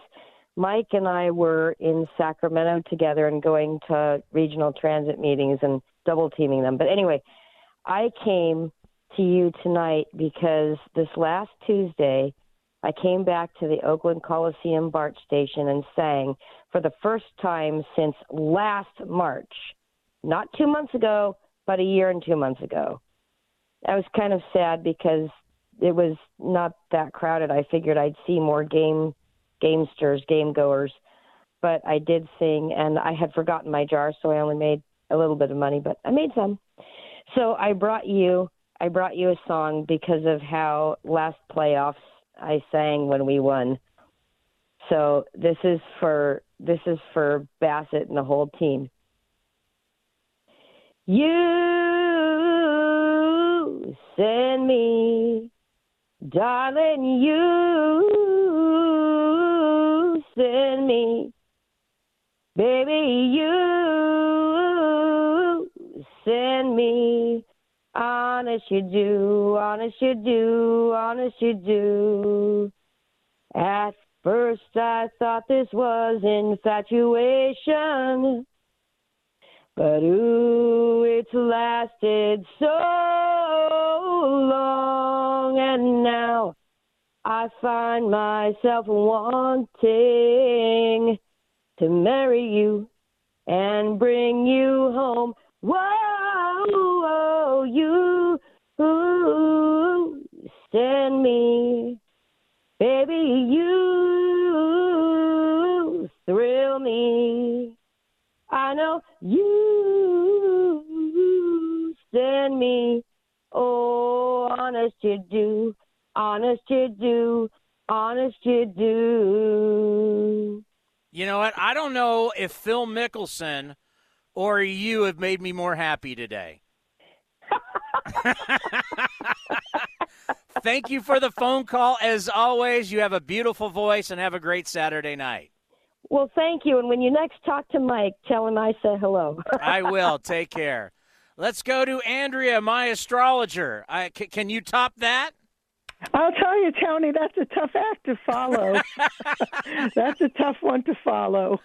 Speaker 19: Mike and I were in Sacramento together and going to regional transit meetings and double teaming them. But anyway, I came to you tonight because this last Tuesday, I came back to the Oakland Coliseum BART station and sang for the first time since last March. Not two months ago, but a year and two months ago. I was kind of sad because it was not that crowded. I figured I'd see more game gamesters, game goers, but I did sing and I had forgotten my jar, so I only made a little bit of money, but I made some. So I brought you I brought you a song because of how last playoffs I sang when we won. So this is for this is for Bassitt and the whole team. You send me Darling, you send me, baby, you send me. Honest you do, honest you do, honest you do. At first I thought this was infatuation. But ooh, it's lasted so long, and now I find myself wanting to marry you and bring you home. Whoa, whoa you send me, baby, you thrill me. I know you send me. Oh, honest you do, honest you do, honest you do.
Speaker 3: You know what? I don't know if Phil Mickelson or you have made me more happy today. Thank you for the phone call. As always, you have a beautiful voice and have a great Saturday night.
Speaker 19: Well, thank you. And when you next talk to Mike, tell him I said hello.
Speaker 3: I will. Take care. Let's go to Andrea, my astrologer. I, c- can you top that?
Speaker 20: I'll tell you, Tony, that's a tough act to follow. that's a tough one to follow.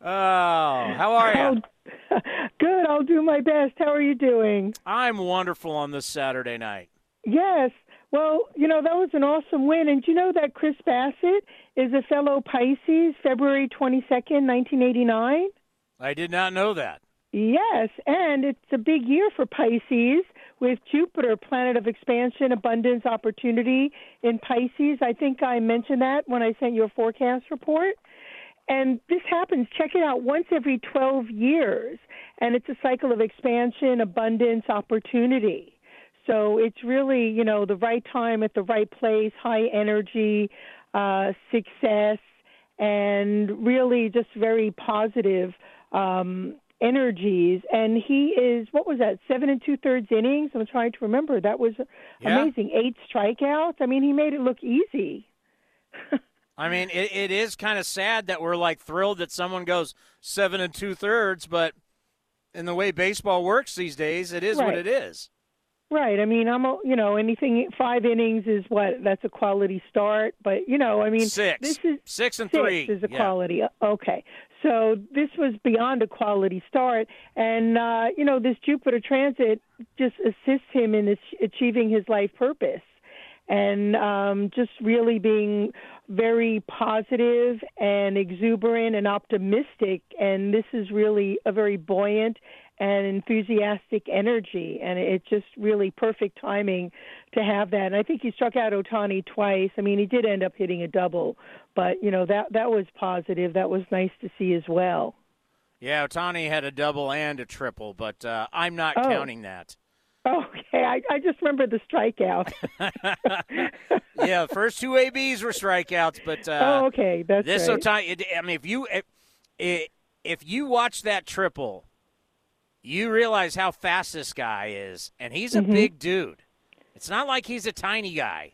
Speaker 3: Oh, how are you?
Speaker 20: Good. I'll do my best. How are you doing?
Speaker 3: I'm wonderful on this Saturday night.
Speaker 20: Yes. Well, you know, that was an awesome win. And do you know that Chris Bassitt is a fellow Pisces, February 22nd, 1989?
Speaker 3: I did not know that.
Speaker 20: Yes, and it's a big year for Pisces with Jupiter, planet of expansion, abundance, opportunity in Pisces. I think I mentioned that when I sent you a forecast report. and this happens. Check it out once every 12 years, and it's a cycle of expansion, abundance, opportunity. So it's really, you know, the right time at the right place, high energy, uh, success, and really just very positive um, energies. And he is, what was that, seven and two thirds innings? I'm trying to remember. That was
Speaker 3: Yeah.
Speaker 20: amazing. Eight strikeouts. I mean, he made it look easy.
Speaker 3: I mean, it, it is kind of sad that we're like thrilled that someone goes seven and two thirds, but in the way baseball works these days, it is what it is.
Speaker 20: Right. I mean, I'm, a, you know, anything five innings is what that's a quality start. But you know, I mean,
Speaker 3: Six.
Speaker 20: This is
Speaker 3: Six and
Speaker 20: six
Speaker 3: three.
Speaker 20: is a
Speaker 3: Yeah.
Speaker 20: quality. Okay. So this was beyond a quality start, and uh, you know, this Jupiter transit just assists him in achieving his life purpose, and um, just really being very positive and exuberant and optimistic. And this is really a very buoyant and enthusiastic energy, and it's just really perfect timing to have that. And I think he struck out Ohtani twice. I mean, he did end up hitting a double, but you know that that was positive. That was nice to see as well.
Speaker 3: Yeah, Ohtani had a double and a triple, but uh, I'm not
Speaker 20: Oh.
Speaker 3: counting that.
Speaker 20: Okay, I, I just remember the strikeout.
Speaker 3: yeah, first two ABs were strikeouts, but uh,
Speaker 20: oh, okay, that's
Speaker 3: this
Speaker 20: right.
Speaker 3: Ohtani. I mean, if you if, if you watch that triple, you realize how fast this guy is, and he's a
Speaker 20: Mhm.
Speaker 3: big dude. It's not like he's a tiny guy.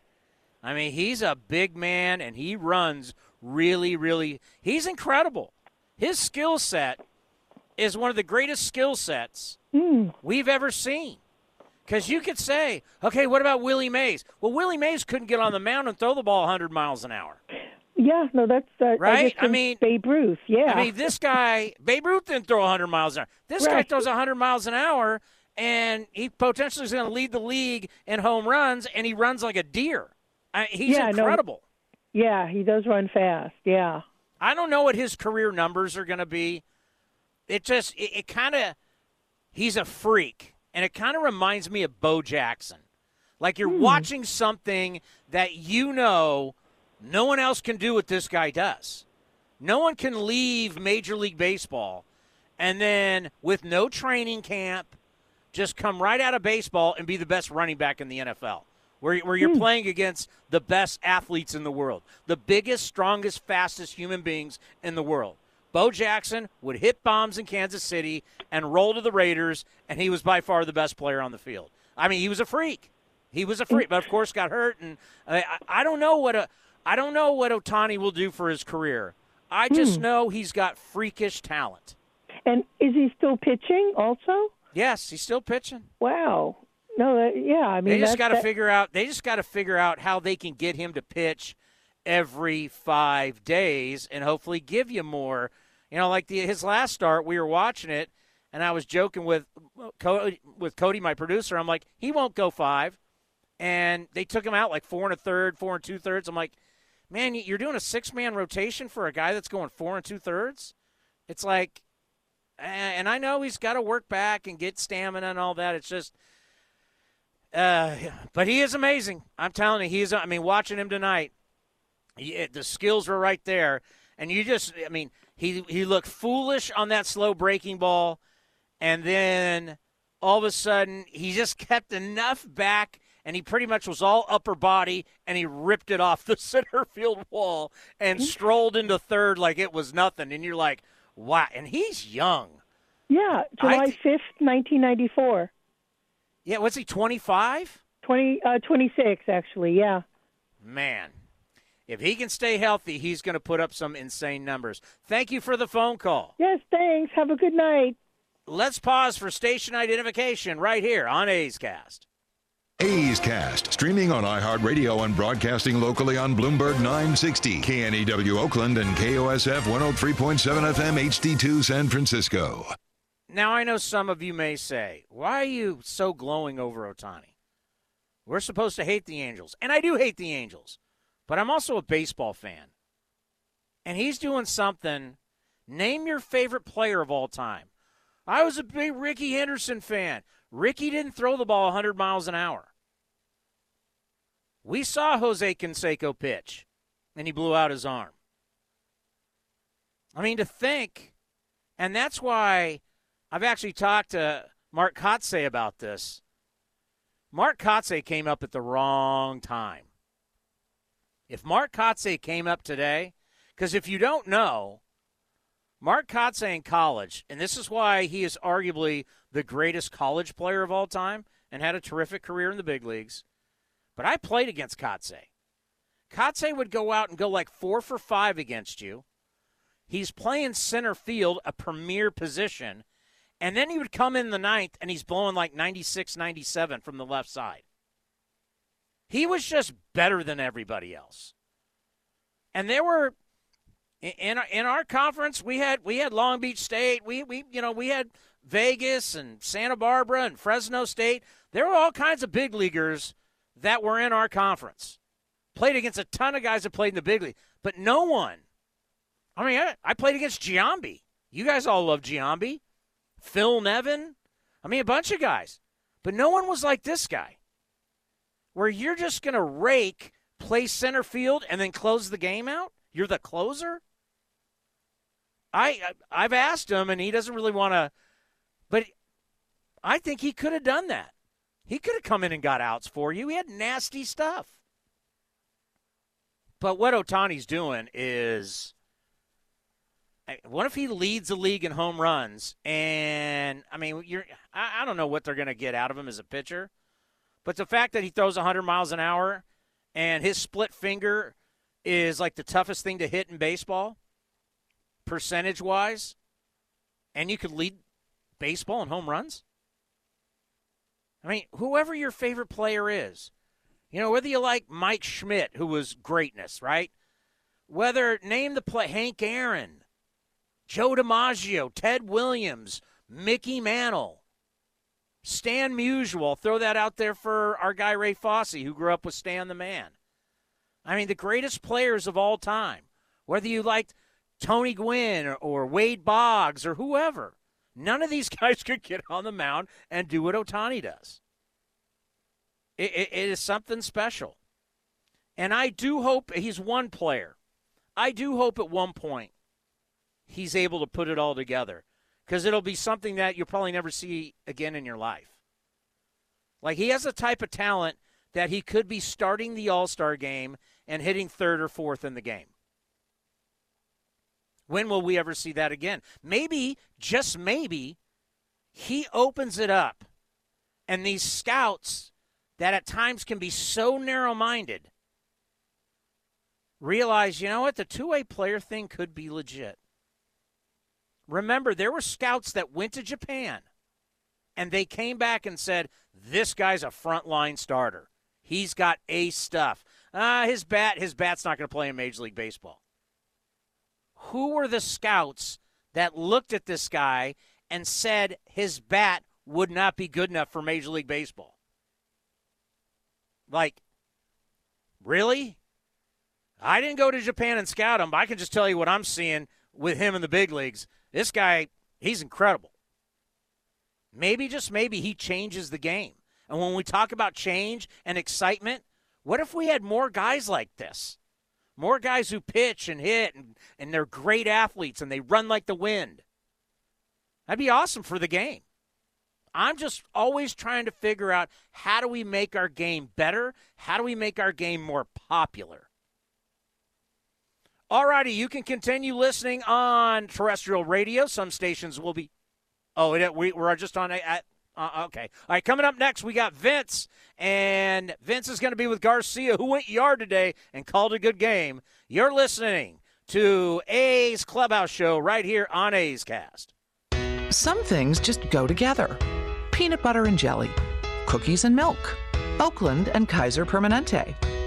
Speaker 3: I mean, he's a big man, and he runs really, really. He's incredible. His skill set is one of the greatest skill sets
Speaker 20: Hmm.
Speaker 3: we've ever seen. Because you could say, okay, what about Willie Mays? Well, Willie Mays couldn't get on the mound and throw the ball 100 miles an hour.
Speaker 20: Yeah, no, that's uh,
Speaker 3: Right?
Speaker 20: guess
Speaker 3: I mean-
Speaker 20: Babe Ruth. Yeah,
Speaker 3: I mean, this guy, Babe Ruth didn't throw 100 miles an hour. This guy
Speaker 20: Right.
Speaker 3: throws 100 miles an hour, and he potentially is going to lead the league in home runs, and he runs like a deer. I, he's
Speaker 20: Yeah, no.
Speaker 3: incredible.
Speaker 20: yeah, he does run fast. Yeah.
Speaker 3: I don't know what his career numbers are going to be. It just, it, it kind of, he's a freak. And it kind of reminds me of Bo Jackson. Like you're watching something that you know no one else can do what this guy does. No one can leave Major League Baseball and then, with no training camp, just come right out of baseball and be the best running back in the NFL. Where, where you're hmm. playing against the best athletes in the world, the biggest, strongest, fastest human beings in the world. Bo Jackson would hit bombs in Kansas City and roll to the Raiders, and he was by far the best player on the field. I mean, he was a freak. He was a freak, but of course got hurt, and I, I I don't know what a I don't know what Ohtani will do for his career. I just
Speaker 20: Hmm.
Speaker 3: know he's got freakish talent.
Speaker 20: And is he still pitching? Also?
Speaker 3: Yes, he's still pitching.
Speaker 20: Wow. No, that, yeah. I mean,
Speaker 3: they just got to
Speaker 20: that-
Speaker 3: figure out. They just got to figure out how they can get him to pitch every five days and hopefully give you more. You know, like the, his last start, we were watching it, and I was joking with Cody, with Cody, my producer. I'm like, he won't go five, and they took him out like four and a third, four and two thirds. I'm like, man, you're doing a six man rotation for a guy that's going four and two thirds. It's like, and I know he's got to work back and get stamina and all that. It's just. Uh, but he is amazing. I'm telling you, he's. I mean, watching him tonight, he, the skills were right there, and you just. I mean, he he looked foolish on that slow breaking ball, and then all of a sudden he just kept enough back, and he pretty much was all upper body, and he ripped it off the center field wall and strolled into third like it was nothing, and you're like, wow, and he's young.
Speaker 20: Yeah, July fifth, nineteen ninety four.
Speaker 3: Yeah, was he 25?
Speaker 20: 20, uh, 26, actually. Yeah.
Speaker 3: Man, if he can stay healthy, he's going to put up some insane numbers. Thank you for the phone call.
Speaker 20: Yes. Thanks. Have a good night.
Speaker 3: Let's pause for station identification right here on A's Cast.
Speaker 21: A's Cast, streaming on iHeartRadio and broadcasting locally on Bloomberg 960, KNEW Oakland, and KOSF 103.7 FM HD2 San Francisco.
Speaker 3: Now, I know some of you may say, why are you so glowing over Ohtani? We're supposed to hate the Angels. And I do hate the Angels, but I'm also a baseball fan. And he's doing something. Name your favorite player of all time. I was a big Rickey Henderson fan. Rickey didn't throw the ball 100 miles an hour. We saw Jose Canseco pitch, and he blew out his arm. I mean, to think, and that's why I've actually talked to Mark Kotsay about this. Mark Kotsay came up at the wrong time. If Mark Kotsay came up today, because if you don't know, Mark Kotsay in college, and this is why he is arguably the greatest college player of all time and had a terrific career in the big leagues. But I played against Kotsay. Kotsay would go out and go like four for five against you. He's playing center field, a premier position, and then he would come in the ninth and he's blowing like 96, 97 from the left side. He was just better than everybody else. And there were in our, in our conference we had we had Long Beach State, we we you know, we had Vegas and Santa Barbara and Fresno State. There were all kinds of big leaguers that were in our conference. Played against a ton of guys that played in the big league, but no one. I mean, I, I played against Giambi. You guys all love Giambi. Phil Nevin. I mean, a bunch of guys. But no one was like this guy, where you're just going to rake, play center field, and then close the game out? You're the closer? I I've asked him, and he doesn't really want to. But I think he could have done that. He could have come in and got outs for you. He had nasty stuff. But what Ohtani's doing is what if he leads the league in home runs? And I mean, you're I, I don't know what they're going to get out of him as a pitcher, but the fact that he throws 100 miles an hour and his split finger is like the toughest thing to hit in baseball, percentage wise, and you could lead baseball and home runs. I mean, whoever your favorite player is, you know, whether you like Mike Schmidt, who was greatness, right? Whether name the play Hank Aaron, Joe DiMaggio, Ted Williams, Mickey Mantle, Stan Musial. Throw that out there for our guy Ray Fosse, who grew up with Stan the Man. I mean, the greatest players of all time. Whether you liked Tony Gwynn or, or Wade Boggs or whoever, none of these guys could get on the mound and do what Ohtani does. It, it, it is something special. And I do hope he's one player. I do hope at one point he's able to put it all together because it'll be something that you'll probably never see again in your life. Like he has a type of talent that he could be starting the All Star game and hitting third or fourth in the game. When will we ever see that again? Maybe, just maybe, he opens it up and these scouts that at times can be so narrow minded realize, you know what, the two way player thing could be legit. Remember, there were scouts that went to Japan and they came back and said, This guy's a frontline starter. He's got ace stuff. Uh, his bat, his bat's not going to play in Major League Baseball. Who were the scouts that looked at this guy and said his bat would not be good enough for Major League Baseball? Like, really? I didn't go to Japan and scout him, but I can just tell you what I'm seeing with him in the big leagues. This guy, he's incredible. Maybe, just maybe, he changes the game. And when we talk about change and excitement, what if we had more guys like this? More guys who pitch and hit and, and they're great athletes and they run like the wind. That'd be awesome for the game. I'm just always trying to figure out how do we make our game better? How do we make our game more popular? All righty, you can continue listening on terrestrial radio. Some stations will be. Oh, we, we're just on. At, uh, okay. All right, coming up next, we got Vince. And Vince is going to be with Garcia, who went yard today and called a good game. You're listening to A's Clubhouse Show right here on A's Cast.
Speaker 5: Some things just go together peanut butter and jelly, cookies and milk, Oakland and Kaiser Permanente.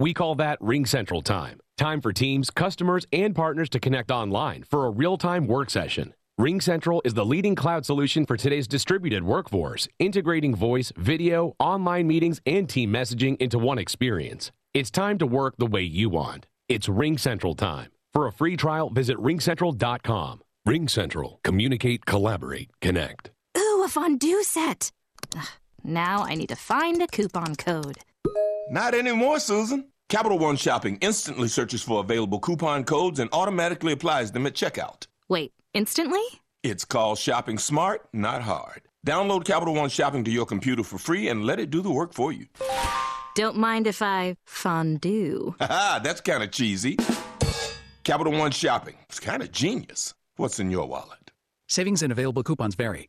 Speaker 22: We call that RingCentral Time. Time for teams, customers, and partners to connect online for a real time work session. RingCentral is the leading cloud solution for today's distributed workforce, integrating voice, video, online meetings, and team messaging into one experience. It's time to work the way you want. It's RingCentral time. For a free trial, visit ringcentral.com. RingCentral. Communicate, collaborate, connect.
Speaker 23: Ooh, a fondue set. Now I need to find a coupon code.
Speaker 24: Not anymore, Susan. Capital One Shopping instantly searches for available coupon codes and automatically applies them at checkout.
Speaker 23: Wait, instantly?
Speaker 24: It's called shopping smart, not hard. Download Capital One Shopping to your computer for free and let it do the work for you.
Speaker 23: Don't mind if I fondue.
Speaker 24: Haha, that's kind of cheesy. Capital One Shopping. It's kind of genius. What's in your wallet?
Speaker 25: Savings and available coupons vary.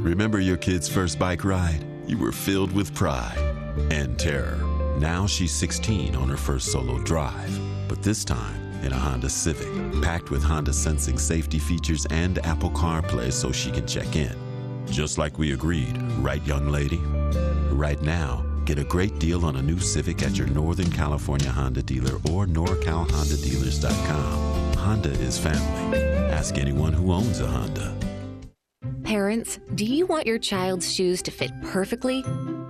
Speaker 26: Remember your kid's first bike ride? You were filled with pride and terror. Now she's 16 on her first solo drive, but this time in a Honda Civic, packed with Honda sensing safety features and Apple CarPlay so she can check in. Just like we agreed, right, young lady? Right now, get a great deal on a new Civic at your Northern California Honda dealer or NorCalHondaDealers.com. Honda is family. Ask anyone who owns a Honda.
Speaker 17: Parents, do you want your child's shoes to fit perfectly?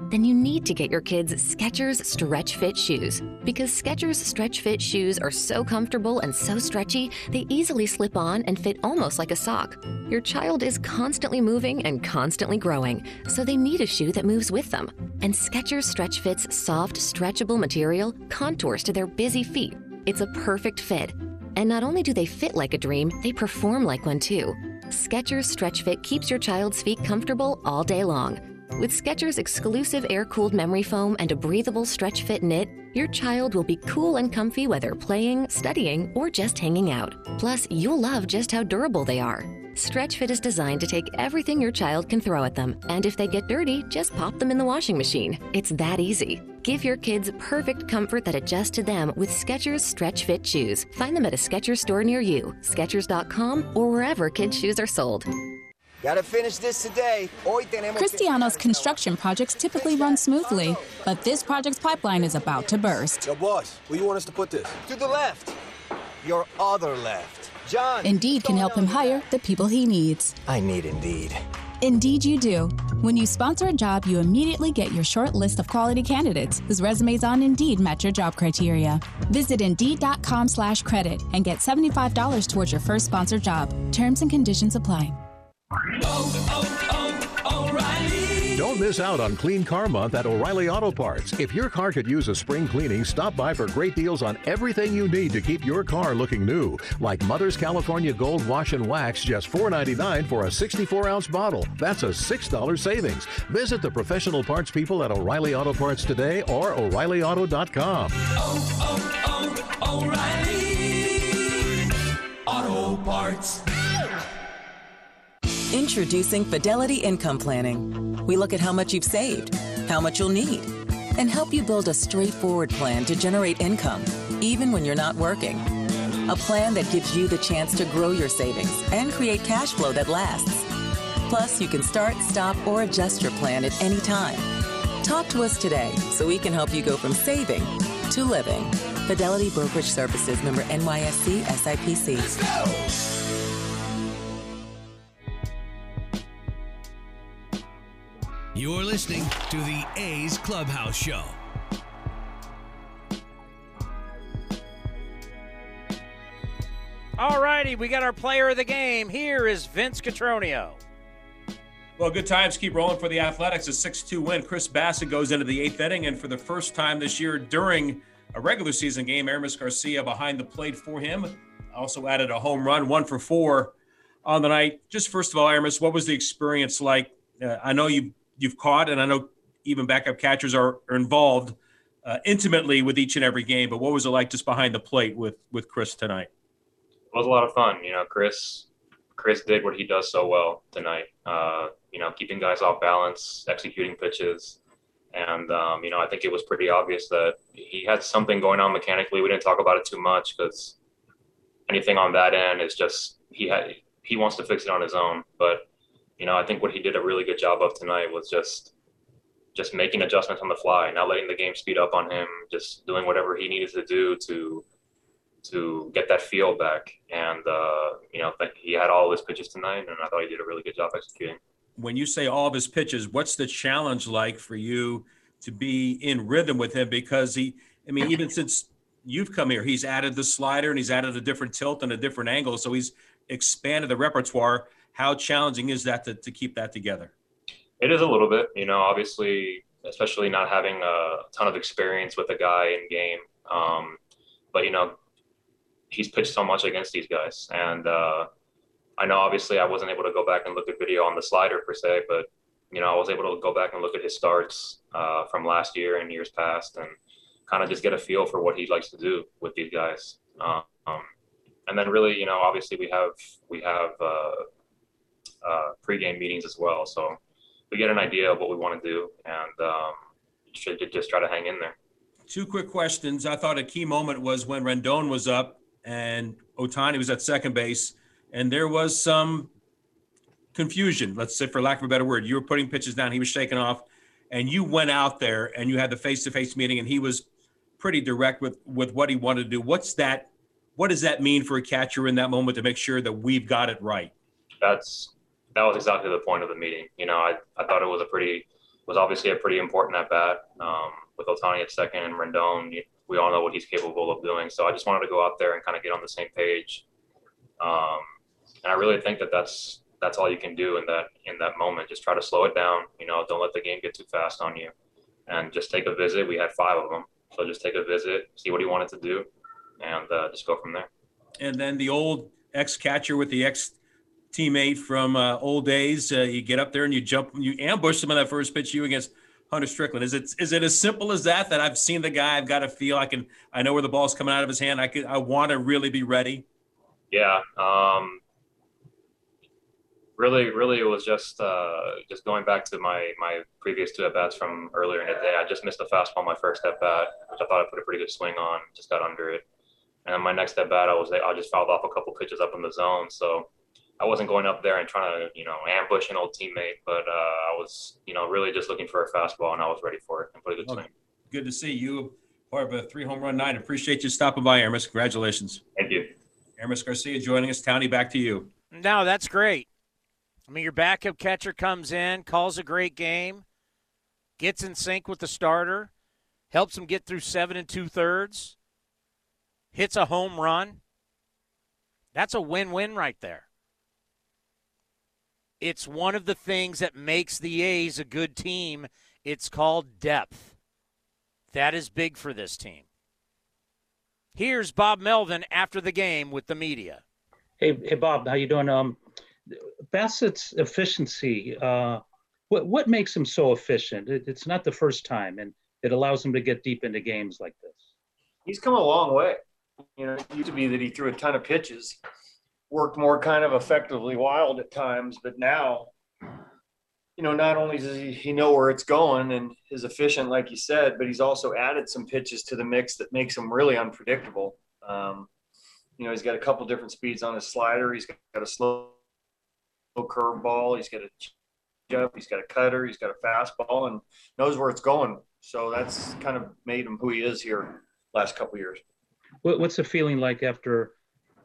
Speaker 17: Then you need to get your kids Skechers Stretch Fit shoes because Skechers Stretch Fit shoes are so comfortable and so stretchy, they easily slip on and fit almost like a sock. Your child is constantly moving and constantly growing, so they need a shoe that moves with them. And Skechers Stretch Fit's soft, stretchable material contours to their busy feet. It's a perfect fit. And not only do they fit like a dream, they perform like one too. Skechers Stretch Fit keeps your child's feet comfortable all day long. With Skechers' exclusive air-cooled memory foam and a breathable stretch fit knit, your child will be cool and comfy whether playing, studying, or just hanging out. Plus, you'll love just how durable they are. Stretch Fit is designed to take everything your child can throw at them, and if they get dirty, just pop them in the washing machine. It's that easy. Give your kids perfect comfort that adjusts to them with Skechers Stretch Fit shoes. Find them at a Skechers store near you, Skechers.com, or wherever kids' shoes are sold.
Speaker 27: Gotta finish this today. Hoy tenemos
Speaker 28: Cristiano's construction projects typically run smoothly, but this project's pipeline is about to burst.
Speaker 27: Yo, boss, where you want us to put this? To the left. Your other left. John.
Speaker 28: Indeed can help him hire the people he needs.
Speaker 27: I need Indeed.
Speaker 28: Indeed, you do. When you sponsor a job, you immediately get your short list of quality candidates whose resumes on Indeed match your job criteria. Visit Indeed.com slash credit and get $75 towards your first sponsored job. Terms and conditions apply. Oh, oh, oh.
Speaker 29: Don't miss out on Clean Car Month at O'Reilly Auto Parts. If your car could use a spring cleaning, stop by for great deals on everything you need to keep your car looking new. Like Mother's California Gold Wash and Wax, just $4.99 for a 64 ounce bottle. That's a $6 savings. Visit the professional parts people at O'Reilly Auto Parts today or O'ReillyAuto.com.
Speaker 30: Oh, oh, oh, O'Reilly Auto Parts.
Speaker 31: Introducing Fidelity Income Planning. We look at how much you've saved, how much you'll need, and help you build a straightforward plan to generate income, even when you're not working. A plan that gives you the chance to grow your savings and create cash flow that lasts. Plus, you can start, stop, or adjust your plan at any time. Talk to us today so we can help you go from saving to living. Fidelity Brokerage Services member NYSE SIPC.
Speaker 8: You're listening to the A's Clubhouse Show.
Speaker 3: All righty, we got our player of the game. Here is Vince Cotroneo.
Speaker 4: Well, good times keep rolling for the Athletics. A 6 2 win. Chris Bassitt goes into the eighth inning, and for the first time this year during a regular season game, Aramis Garcia behind the plate for him. Also added a home run, one for four on the night. Just first of all, Aramis, what was the experience like? Uh, I know you you've caught, and I know even backup catchers are, are involved uh, intimately with each and every game. But what was it like just behind the plate with with Chris tonight?
Speaker 32: It was a lot of fun. You know, Chris
Speaker 33: Chris did what he does so well tonight. Uh, you know, keeping guys off balance, executing pitches, and um, you know, I think it was pretty obvious that he had something going on mechanically. We didn't talk about it too much because anything on that end is just he had he wants to fix it on his own. But you know, I think what he did a really good job of tonight was just just making adjustments on the fly, not letting the game speed up on him, just doing whatever he needed to do to to get that feel back. And uh, you know, he had all of his pitches tonight, and I thought he did a really good job executing.
Speaker 4: When you say all of his pitches, what's the challenge like for you to be in rhythm with him? Because he, I mean, even since you've come here, he's added the slider and he's added a different tilt and a different angle, so he's expanded the repertoire. How challenging is that to, to keep that together?
Speaker 33: It is a little bit, you know, obviously, especially not having a ton of experience with a guy in game. Um, but you know, he's pitched so much against these guys, and uh, I know obviously I wasn't able to go back and look at video on the slider per se, but you know, I was able to go back and look at his starts uh, from last year and years past, and kind of just get a feel for what he likes to do with these guys. Um, and then really, you know, obviously we have we have uh, uh, pregame meetings as well, so we get an idea of what we want to do, and um, should just try to hang in there.
Speaker 4: Two quick questions. I thought a key moment was when Rendon was up and Ohtani was at second base, and there was some confusion. Let's say, for lack of a better word, you were putting pitches down, he was shaking off, and you went out there and you had the face-to-face meeting, and he was pretty direct with with what he wanted to do. What's that? What does that mean for a catcher in that moment to make sure that we've got it right?
Speaker 33: That's that was exactly the point of the meeting. You know, I, I thought it was a pretty was obviously a pretty important at bat um, with Ohtani at second and Rendon. We all know what he's capable of doing. So I just wanted to go out there and kind of get on the same page. Um, and I really think that that's that's all you can do in that in that moment. Just try to slow it down. You know, don't let the game get too fast on you, and just take a visit. We had five of them, so just take a visit, see what he wanted to do, and uh, just go from there.
Speaker 4: And then the old ex catcher with the ex teammate from uh, old days. Uh, you get up there and you jump, you ambush him on that first pitch. You against Hunter Strickland. Is it is it as simple as that? That I've seen the guy. I've got to feel. I can. I know where the ball's coming out of his hand. I could. I want to really be ready.
Speaker 33: Yeah. Um, really, really, it was just uh, just going back to my my previous two at bats from earlier in the day. I just missed a fastball my first at bat, which I thought I put a pretty good swing on. Just got under it. And then my next at bat, I was I just fouled off a couple pitches up in the zone. So I wasn't going up there and trying to, you know, ambush an old teammate, but uh, I was, you know, really just looking for a fastball, and I was ready for it and put a good
Speaker 4: okay.
Speaker 33: swing.
Speaker 4: Good to see you. Part of a three home run night. Appreciate you stopping by, Aramis. Congratulations.
Speaker 33: Thank you.
Speaker 4: Aramis Garcia joining us. Townie, back to you.
Speaker 3: No, that's great. I mean, your backup catcher comes in, calls a great game, gets in sync with the starter, helps him get through seven and two thirds, hits a home run. That's a win win right there. It's one of the things that makes the A's a good team. It's called depth. That is big for this team. Here's Bob Melvin after the game with the media.
Speaker 34: Hey, hey, Bob, how you doing? Um, Bassitt's efficiency. Uh, what what makes him so efficient? It, it's not the first time, and it allows him to get deep into games like this.
Speaker 35: He's come a long way. You know, it used to be that he threw a ton of pitches worked more kind of effectively wild at times, but now, you know, not only does he, he know where it's going and is efficient, like you said, but he's also added some pitches to the mix that makes him really unpredictable. Um, you know, he's got a couple different speeds on his slider. He's got a slow, curveball. He's got a jump. He's got a cutter. He's got a fastball, and knows where it's going. So that's kind of made him who he is here last couple years.
Speaker 34: What's the feeling like after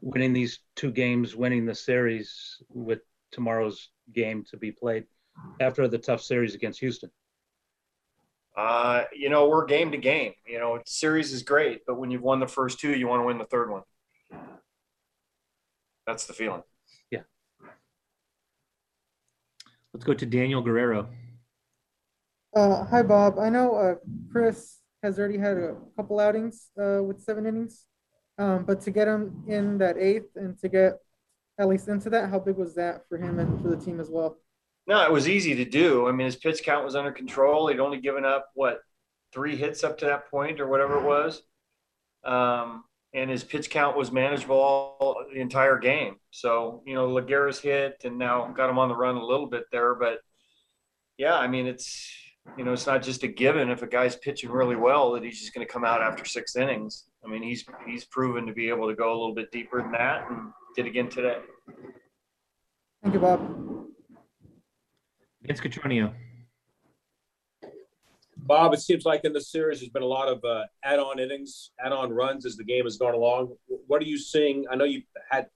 Speaker 34: winning these two games, winning the series with tomorrow's game to be played after the tough series against Houston?
Speaker 35: Uh, you know, we're game to game. You know, series is great, but when you've won the first two, you want to win the third one. That's the feeling.
Speaker 34: Yeah.
Speaker 36: Let's go to Daniel Guerrero.
Speaker 37: Uh, hi, Bob. I know uh, Chris has already had a couple outings uh, with seven innings. Um, but to get him in that eighth and to get at least into that, how big was that for him and for the team as well?
Speaker 35: No, it was easy to do. I mean, his pitch count was under control. He'd only given up what three hits up to that point or whatever it was. Um, and his pitch count was manageable all, the entire game. So you know, Lagares hit, and now got him on the run a little bit there, but yeah, I mean it's you know it's not just a given if a guy's pitching really well that he's just going to come out after six innings. I mean he's he's proven to be able to go a little bit deeper than that, and did again today.
Speaker 37: Thank you, Bob.
Speaker 36: Vince Cotroneo.
Speaker 4: Bob, it seems like in the series there's been a lot of uh, add-on innings, add-on runs as the game has gone along. What are you seeing? I know you had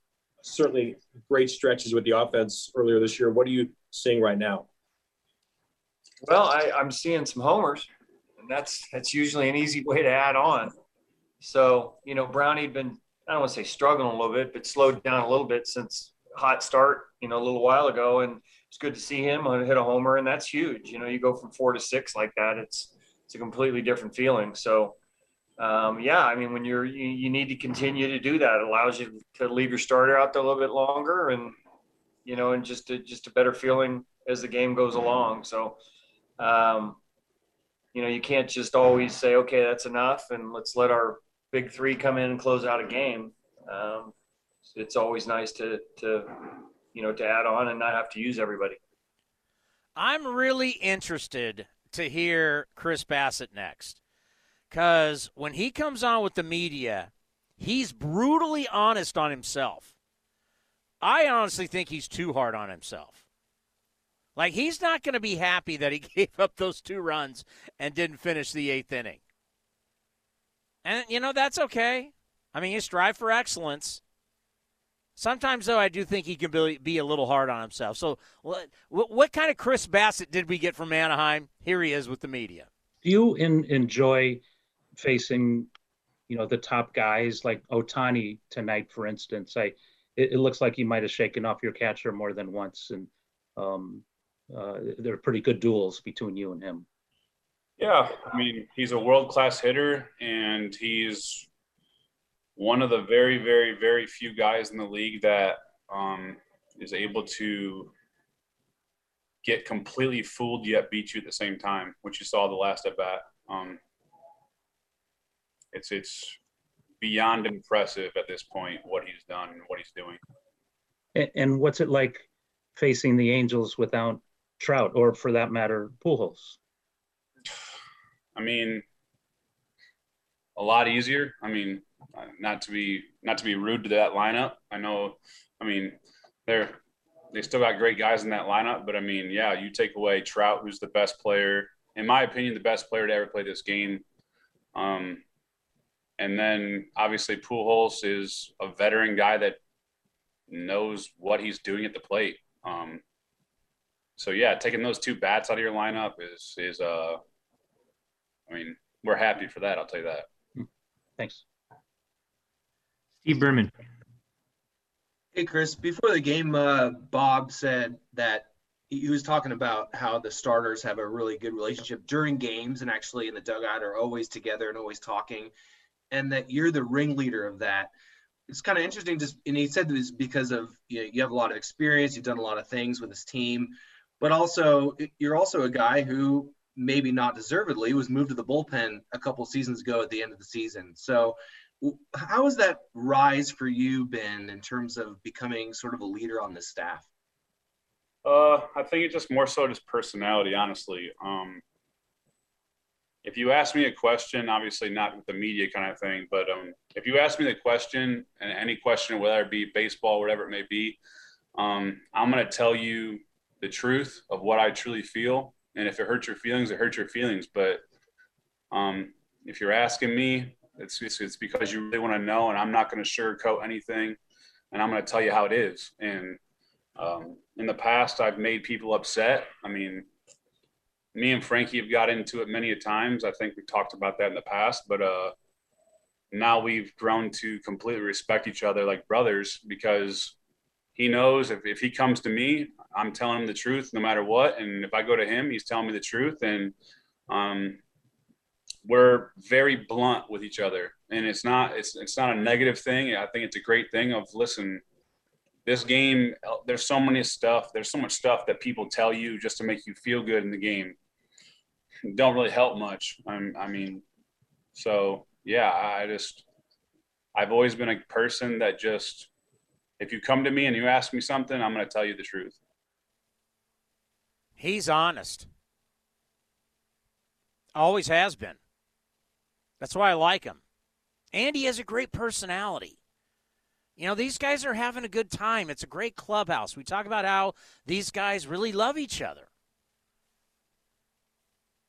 Speaker 4: certainly great stretches with the offense earlier this year. What are you seeing right now?
Speaker 35: Well, I, I'm seeing some homers, and that's that's usually an easy way to add on. So you know, Brownie'd been I don't want to say struggling a little bit, but slowed down a little bit since hot start, you know, a little while ago, and it's good to see him hit a homer, and that's huge. You know, you go from four to six like that, it's it's a completely different feeling. So, um, yeah, I mean, when you're you, you need to continue to do that, it allows you to leave your starter out there a little bit longer, and you know, and just a, just a better feeling as the game goes along. So, um, you know, you can't just always say, okay, that's enough, and let's let our big three come in and close out a game. Um, it's always nice to to you know, to add on and not have to use everybody.
Speaker 3: I'm really interested to hear Chris Bassitt next. Because when he comes on with the media, he's brutally honest on himself. I honestly think he's too hard on himself. Like, he's not going to be happy that he gave up those two runs and didn't finish the eighth inning. And, you know, that's okay. I mean, you strive for excellence. Sometimes, though, I do think he can be, a little hard on himself. So, what, kind of Chris Bassitt did we get from Anaheim? Here he is with the media.
Speaker 34: Do you in, enjoy facing, you know, the top guys like Ohtani tonight, for instance? I it, it looks like he might have shaken off your catcher more than once, and um, uh, they're pretty good duels between you and him.
Speaker 38: Yeah, I mean, he's a world class hitter, and he's one of the very, very, very few guys in the league that um, is able to get completely fooled yet beat you at the same time, which you saw the last at bat. Um, it's it's beyond impressive at this point what he's done and what he's doing.
Speaker 34: And, and what's it like facing the Angels without Trout, or for that matter, Pujols?
Speaker 38: I mean, a lot easier. I mean, not to be not to be rude to that lineup. I know, I mean, they're they still got great guys in that lineup, but I mean, yeah, you take away Trout, who's the best player, in my opinion, the best player to ever play this game. Um, and then obviously Pujols is a veteran guy that knows what he's doing at the plate. Um, so yeah, taking those two bats out of your lineup is is uh, I mean, we're happy for that. I'll tell you that.
Speaker 34: Thanks.
Speaker 36: Steve Berman.
Speaker 39: Hey, Chris. Before the game, uh, Bob said that he was talking about how the starters have a really good relationship during games and actually in the dugout are always together and always talking, and that you're the ringleader of that. It's kind of interesting. Just and he said this because of you, know, you have a lot of experience, you've done a lot of things with this team, but also you're also a guy who maybe not deservedly was moved to the bullpen a couple seasons ago at the end of the season. So how has that rise for you been in terms of becoming sort of a leader on the staff?
Speaker 38: Uh, I think it's just more so just personality, honestly. Um, if you ask me a question, obviously not with the media kind of thing, but um, if you ask me the question and any question, whether it be baseball, whatever it may be, um, I'm going to tell you the truth of what I truly feel. And if it hurts your feelings, it hurts your feelings. But um, if you're asking me, it's, it's, because you really want to know, and I'm not going to sugarcoat anything, and I'm going to tell you how it is. And um, in the past, I've made people upset. I mean, me and Frankie have got into it many a times. I think we talked about that in the past, but uh, now we've grown to completely respect each other like brothers because he knows if, if he comes to me, I'm telling him the truth no matter what. And if I go to him, he's telling me the truth. And um, we're very blunt with each other and it's not it's it's not a negative thing i think it's a great thing of listen this game there's so many stuff there's so much stuff that people tell you just to make you feel good in the game don't really help much I'm, i mean so yeah i just I've always been a person that just, if you come to me and you ask me something, I'm going to tell you the truth.
Speaker 3: He's honest. Always has been. That's why I like him. And he has a great personality. You know, these guys are having a good time. It's a great clubhouse. We talk about how these guys really love each other.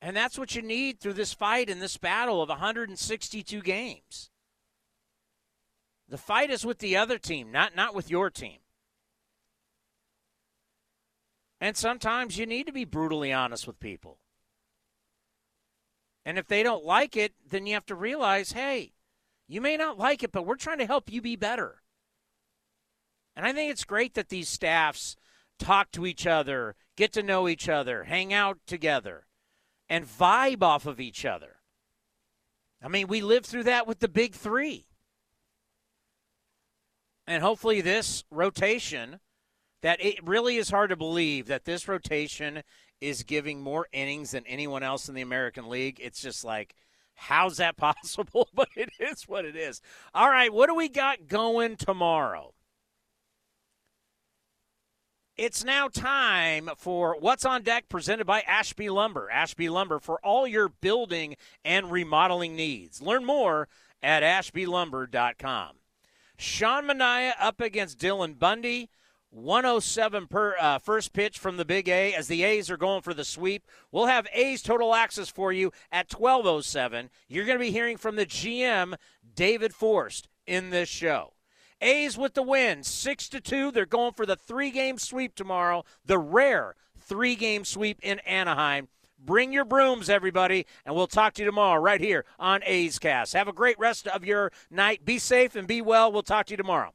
Speaker 3: And that's what you need through this fight and this battle of 162 games. The fight is with the other team, not not with your team. And sometimes you need to be brutally honest with people. And if they don't like it, then you have to realize, hey, you may not like it, but we're trying to help you be better. And I think it's great that these staffs talk to each other, get to know each other, hang out together, and vibe off of each other. I mean, we lived through that with the big three. And hopefully, this rotation, that it really is hard to believe that this rotation is giving more innings than anyone else in the American League. It's just like, how's that possible? but it is what it is. All right, what do we got going tomorrow? It's now time for What's on Deck presented by Ashby Lumber. Ashby Lumber for all your building and remodeling needs. Learn more at ashbylumber.com. Sean Manaea up against Dylan Bundy. 107 per uh, first pitch from the Big A as the A's are going for the sweep. We'll have A's total access for you at 1207. You're going to be hearing from the GM David Forst in this show. A's with the win, 6 to 2. They're going for the 3-game sweep tomorrow, the rare 3-game sweep in Anaheim. Bring your brooms, everybody, and we'll talk to you tomorrow right here on A's Cast. Have a great rest of your night. Be safe and be well. We'll talk to you tomorrow.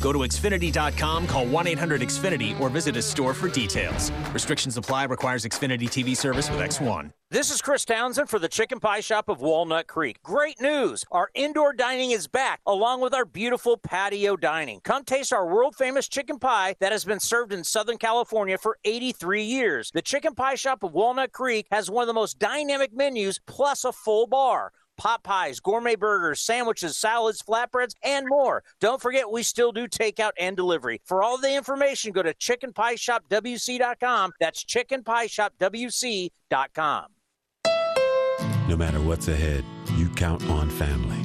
Speaker 13: Go to Xfinity.com, call 1 800 Xfinity, or visit a store for details. Restrictions apply, requires Xfinity TV service with X1.
Speaker 3: This is Chris Townsend for the Chicken Pie Shop of Walnut Creek. Great news! Our indoor dining is back, along with our beautiful patio dining. Come taste our world famous chicken pie that has been served in Southern California for 83 years. The Chicken Pie Shop of Walnut Creek has one of the most dynamic menus, plus a full bar pot pies, gourmet burgers, sandwiches, salads, flatbreads, and more. Don't forget, we still do takeout and delivery. For all the information, go to chickenpieshopwc.com. That's chickenpieshopwc.com.
Speaker 26: No matter what's ahead, you count on family.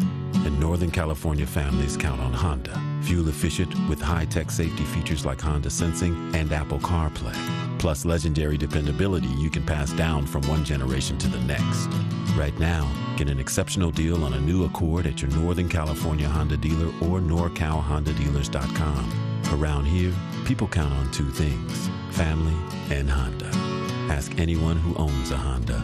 Speaker 26: And Northern California families count on Honda. Fuel efficient with high tech safety features like Honda Sensing and Apple CarPlay. Plus legendary dependability you can pass down from one generation to the next. Right now, get an exceptional deal on a new Accord at your Northern California Honda dealer or NorCalHondaDealers.com. Around here, people count on two things family and Honda. Ask anyone who owns a Honda.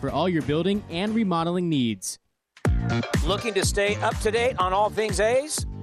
Speaker 40: for all your building and remodeling needs.
Speaker 3: Looking to stay up to date on all things A's?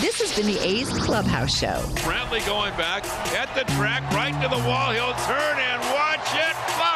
Speaker 17: This has been the A's Clubhouse Show.
Speaker 1: Going back at the track, right to the wall. He'll turn and watch it fly.